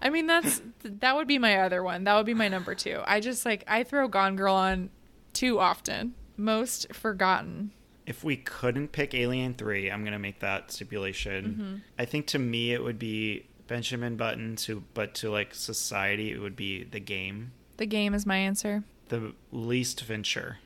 Speaker 1: I mean that's that would be my other one. That would be my number 2. I just like I throw Gone Girl on too often. Most forgotten.
Speaker 2: If we couldn't pick Alien 3, I'm to make that stipulation.
Speaker 1: Mm-hmm.
Speaker 2: I think to me it would be Benjamin Button to but to like society it would be The Game.
Speaker 1: The game is my answer.
Speaker 2: The least Fincher.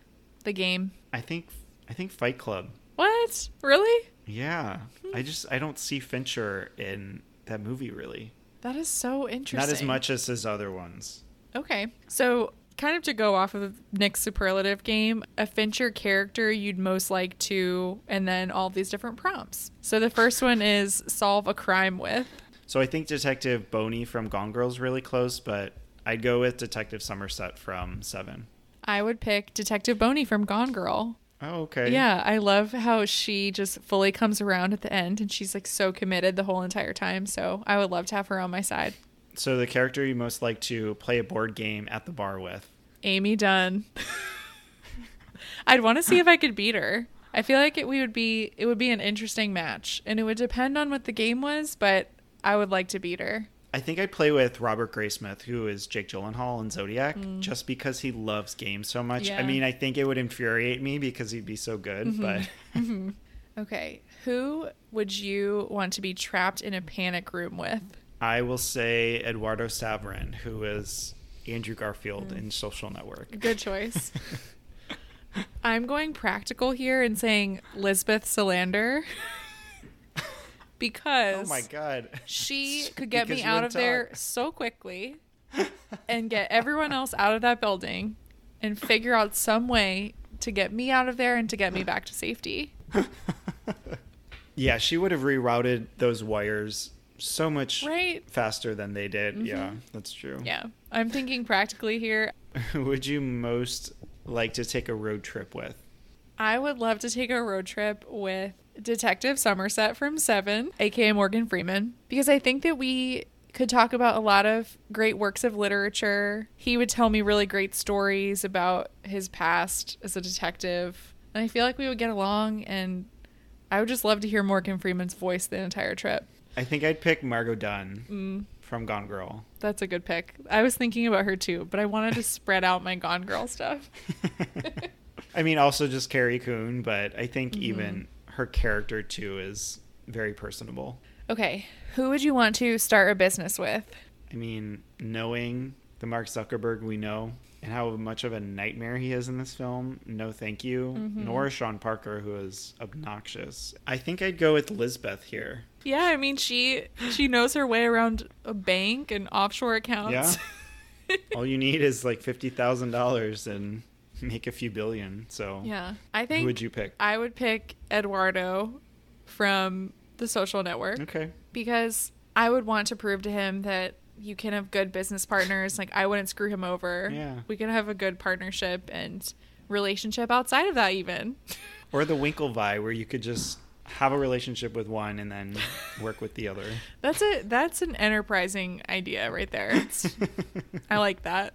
Speaker 1: The game.
Speaker 2: I think I think Fight Club.
Speaker 1: What? Really?
Speaker 2: Yeah. I just I don't see Fincher in that movie really.
Speaker 1: That is so interesting.
Speaker 2: Not as much as his other ones.
Speaker 1: Okay. So, kind of to go off of Nick's superlative game, a Fincher character you'd most like to, and then all these different prompts. So, the first one is solve a crime with.
Speaker 2: So I think Detective Boney from Gone Girl's really close, but I'd go with Detective Somerset from Seven.
Speaker 1: I would pick Detective Boney from Gone Girl.
Speaker 2: Oh, okay.
Speaker 1: Yeah, I love how she just fully comes around at the end and she's like so committed the whole entire time. So, I would love to have her on my side.
Speaker 2: So the character you most like to play a board game at the bar with.
Speaker 1: Amy Dunne. I'd want to see if I could beat her. I feel like it we would be it would be an interesting match, and it would depend on what the game was, but I would like to beat her.
Speaker 2: I think I'd play with Robert Graysmith, who is Jake Gyllenhaal in Zodiac, just because he loves games so much. I
Speaker 1: Mm.
Speaker 2: Mean, I think it would infuriate me because he'd be so good,
Speaker 1: Mm-hmm.
Speaker 2: but
Speaker 1: Okay, who would you want to be trapped in a panic room with?
Speaker 2: I will say Eduardo Saverin, who is Andrew Garfield
Speaker 1: Mm.
Speaker 2: in Social Network.
Speaker 1: Good choice. I'm going practical here and saying Lisbeth Salander because
Speaker 2: Oh my god.
Speaker 1: She could get me out of there so quickly and get everyone else out of that building and figure out some way to get me out of there and to get me back to safety.
Speaker 2: Yeah, she would have rerouted those wires so much
Speaker 1: Right? Mm-hmm.
Speaker 2: faster than they did. Yeah, that's true.
Speaker 1: Yeah. I'm thinking practically here.
Speaker 2: Would you most like to take a road trip with?
Speaker 1: I would love to take a road trip with Detective Somerset from Seven, aka Morgan Freeman, because I think that we could talk about a lot of great works of literature. He would tell me really great stories about his past as a detective, and I feel like we would get along. And I would just love to hear Morgan Freeman's voice the entire trip.
Speaker 2: I think I'd pick Margo Dunne
Speaker 1: Mm,
Speaker 2: from Gone Girl.
Speaker 1: that's a good pick. I was thinking about her too, but I wanted to spread out my Gone Girl stuff.
Speaker 2: I mean, also just Carrie Coon, but I think
Speaker 1: Mm-hmm.
Speaker 2: even her character too is very personable.
Speaker 1: Okay, who would you want to start a business with?
Speaker 2: I mean, knowing the Mark Zuckerberg we know and how much of a nightmare he is in this film, no thank you.
Speaker 1: Mm-hmm.
Speaker 2: Nor Sean Parker, who is obnoxious. I think I'd go with Lisbeth here.
Speaker 1: Yeah, I mean she she knows her way around a bank and offshore accounts. Yeah.
Speaker 2: All you need is like fifty thousand dollars and make a few billion. So
Speaker 1: Yeah. I think who
Speaker 2: would you pick?
Speaker 1: I would pick Eduardo from the social network
Speaker 2: Okay.
Speaker 1: because I would want to prove to him that you can have good business partners. Like I wouldn't screw him over.
Speaker 2: Yeah.
Speaker 1: We can have a good partnership and relationship outside of that even.
Speaker 2: Or the Winklevi, where you could just have a relationship with one and then work with the other.
Speaker 1: That's a that's an enterprising idea right there. I like that.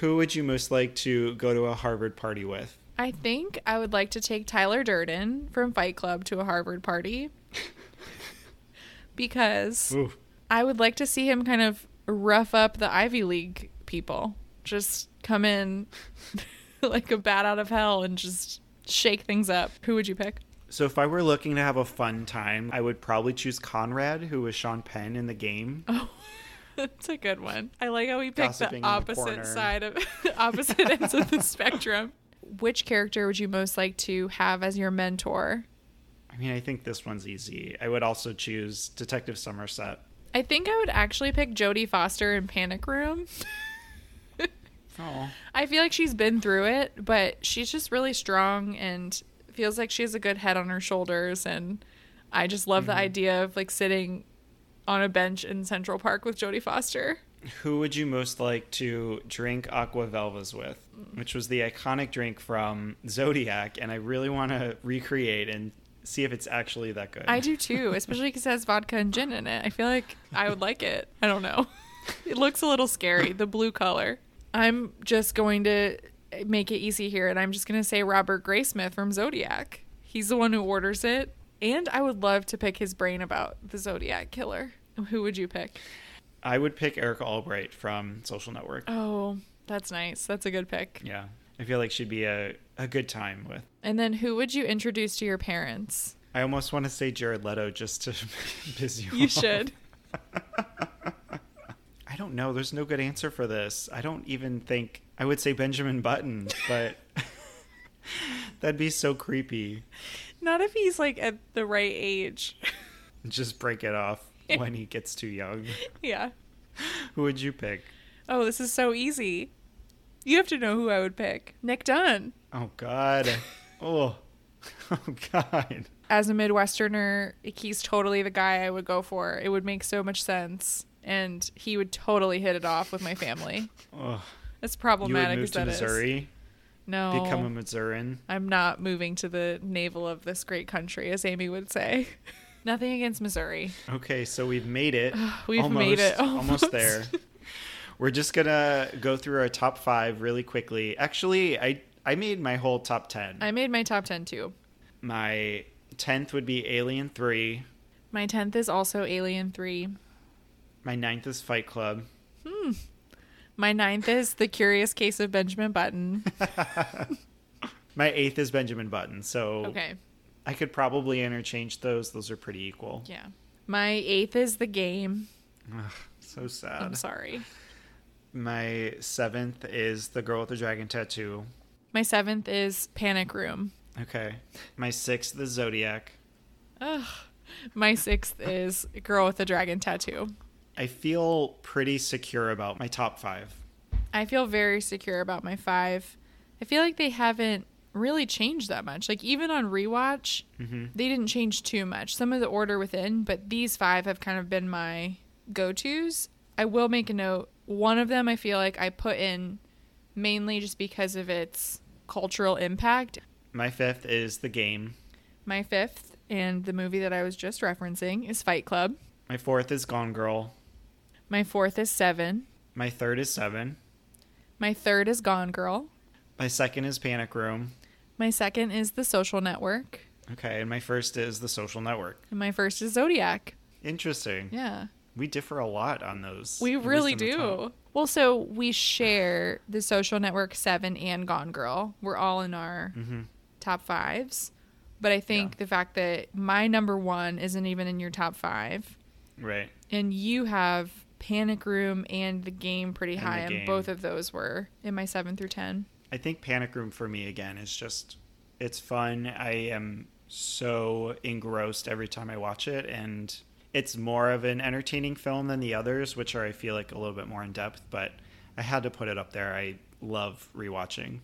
Speaker 2: Who would you most like to go to a Harvard party with?
Speaker 1: I think I would like to take Tyler Durden from Fight Club to a Harvard party because
Speaker 2: Ooh.
Speaker 1: I would like to see him kind of rough up the Ivy League people. Just come in like a bat out of hell and just shake things up. Who would you pick?
Speaker 2: So if I were looking to have a fun time, I would probably choose Conrad, who was Sean Penn in the game.
Speaker 1: Oh, that's a good one. I like how we picked
Speaker 2: Gossiping
Speaker 1: the
Speaker 2: the
Speaker 1: opposite
Speaker 2: corner.
Speaker 1: side of opposite ends of the spectrum. Which character would you most like to have as your mentor?
Speaker 2: I mean, I think this one's easy. I would also choose Detective Somerset.
Speaker 1: I think I would actually pick Jodie Foster in Panic Room.
Speaker 2: Oh,
Speaker 1: I feel like she's been through it, but she's just really strong and feels like she has a good head on her shoulders. And I just love the mm-hmm. idea of like sitting on a bench in Central Park with Jodie Foster.
Speaker 2: Who would you most like to drink aqua velvas with? Which was the iconic drink from Zodiac, and I really want to recreate and see if it's actually that good.
Speaker 1: I do too, especially because it has vodka and gin in it. I feel like I would like it. I don't know. It looks a little scary, the blue color. I'm just going to make it easy here, and I'm just going to say Robert Graysmith from Zodiac. He's the one who orders it, and I would love to pick his brain about the Zodiac killer. Who would you pick?
Speaker 2: I would pick Erica Albright from Social Network.
Speaker 1: Oh, that's nice. That's a good pick.
Speaker 2: Yeah. I feel like she'd be a, a good time with.
Speaker 1: And then who would you introduce to your parents?
Speaker 2: I almost want to say Jared Leto just to piss you,
Speaker 1: You
Speaker 2: off.
Speaker 1: should.
Speaker 2: I don't know. There's no good answer for this. I don't even think I would say Benjamin Button, but that'd be so creepy.
Speaker 1: Not if he's like at the right age.
Speaker 2: Just break it off when he gets too young.
Speaker 1: yeah.
Speaker 2: Who would you pick?
Speaker 1: Oh, this is so easy. You have to know who I would pick. Nick Dunne.
Speaker 2: Oh God. Oh. Oh God.
Speaker 1: As a Midwesterner, he's totally the guy I would go for. It would make so much sense. And he would totally hit it off with my family.
Speaker 2: Oh.
Speaker 1: As
Speaker 2: You would
Speaker 1: problematic
Speaker 2: move
Speaker 1: as
Speaker 2: to
Speaker 1: that is.
Speaker 2: Missouri,
Speaker 1: No.
Speaker 2: become a Missourian.
Speaker 1: I'm not moving to the navel of this great country, as Amy would say. Nothing against Missouri.
Speaker 2: Okay, so we've made it.
Speaker 1: We've made it.
Speaker 2: Almost
Speaker 1: Almost.
Speaker 2: there. We're just gonna go through our top five really quickly. Actually, I I made my whole top ten.
Speaker 1: I made my top 10 too.
Speaker 2: My tenth would be Alien Three.
Speaker 1: My 10th is also Alien 3.
Speaker 2: My ninth is Fight Club. Hmm.
Speaker 1: My ninth is The Curious Case of Benjamin Button.
Speaker 2: My eighth is Benjamin Button. So
Speaker 1: Okay.
Speaker 2: I could probably interchange those. Those are pretty equal.
Speaker 1: Yeah. My eighth is The Game.
Speaker 2: Ugh, so sad.
Speaker 1: I'm sorry.
Speaker 2: My seventh is The Girl with the Dragon Tattoo.
Speaker 1: My seventh is Panic Room.
Speaker 2: Okay. My sixth is Zodiac.
Speaker 1: Ugh. My sixth is Girl with the Dragon Tattoo.
Speaker 2: I feel pretty secure about my top five.
Speaker 1: I feel very secure about my five. I feel like they haven't really changed that much. Like even on rewatch,
Speaker 2: hmm
Speaker 1: they didn't change too much. Some of the order within, but these five have kind of been my go tos. I will make a note. One of them I feel like I put in mainly just because of its cultural impact.
Speaker 2: My fifth is The Game.
Speaker 1: My fifth, and the movie that I was just referencing, is Fight Club.
Speaker 2: My fourth is Gone Girl.
Speaker 1: My fourth is Seven.
Speaker 2: My third is Seven.
Speaker 1: My third is Gone Girl.
Speaker 2: My second is Panic Room.
Speaker 1: My second is The Social Network.
Speaker 2: Okay, and my first is The Social Network.
Speaker 1: And my first is Zodiac.
Speaker 2: Interesting.
Speaker 1: Yeah.
Speaker 2: We differ a lot on those.
Speaker 1: We really do. Well, so we share the social network seven and Gone Girl. We're all in our
Speaker 2: Mhm.
Speaker 1: top fives. But I think
Speaker 2: Yeah.
Speaker 1: the fact that my number one isn't even in your top five,
Speaker 2: Right.
Speaker 1: and you have Panic Room and the game pretty
Speaker 2: And
Speaker 1: high, and
Speaker 2: Game.
Speaker 1: both of those were in my seven through ten.
Speaker 2: I think Panic Room for me again is just it's fun. I am so engrossed every time I watch it and it's more of an entertaining film than the others, which are I feel like a little bit more in depth, but I had to put it up there. I love rewatching.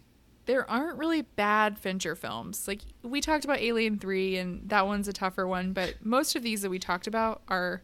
Speaker 1: There aren't really bad Fincher films. Like we talked about Alien 3 and that one's a tougher one, but most of these that we talked about are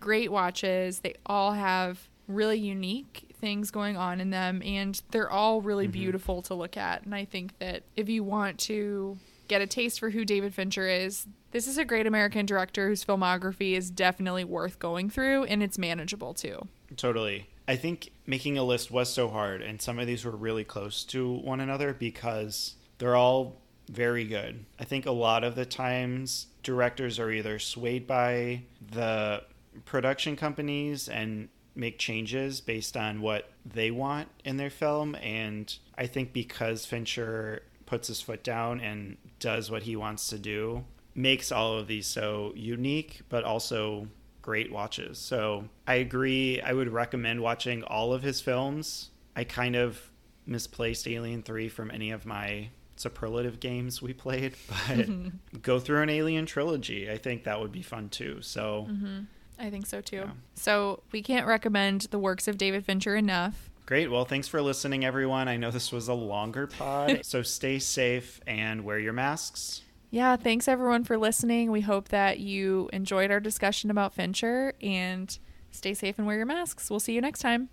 Speaker 1: great watches. They all have really unique things going on in them and they're all really
Speaker 2: Mhm.
Speaker 1: beautiful to look at. And I think that if you want to get a taste for who David Fincher is, this is a great American director whose filmography is definitely worth going through and it's manageable too.
Speaker 2: Totally. I think making a list was so hard, and some of these were really close to one another because they're all very good. I think a lot of the times directors are either swayed by the production companies and make changes based on what they want in their film. And I think because Fincher puts his foot down and does what he wants to do, makes all of these so unique, but also great watches. So I agree. I would recommend watching all of his films. I kind of misplaced Alien 3 from any of my superlative games we played, but go through an Alien trilogy. I think that would be fun too. So mm-hmm.
Speaker 1: I think so too.
Speaker 2: Yeah.
Speaker 1: So we can't recommend the works of David Fincher enough.
Speaker 2: great. Well, thanks for listening, everyone. I know this was a longer pod, so stay safe and wear your masks.
Speaker 1: Yeah, thanks everyone for listening. We hope that you enjoyed our discussion about Fincher and Stay safe and wear your masks. We'll see you next time.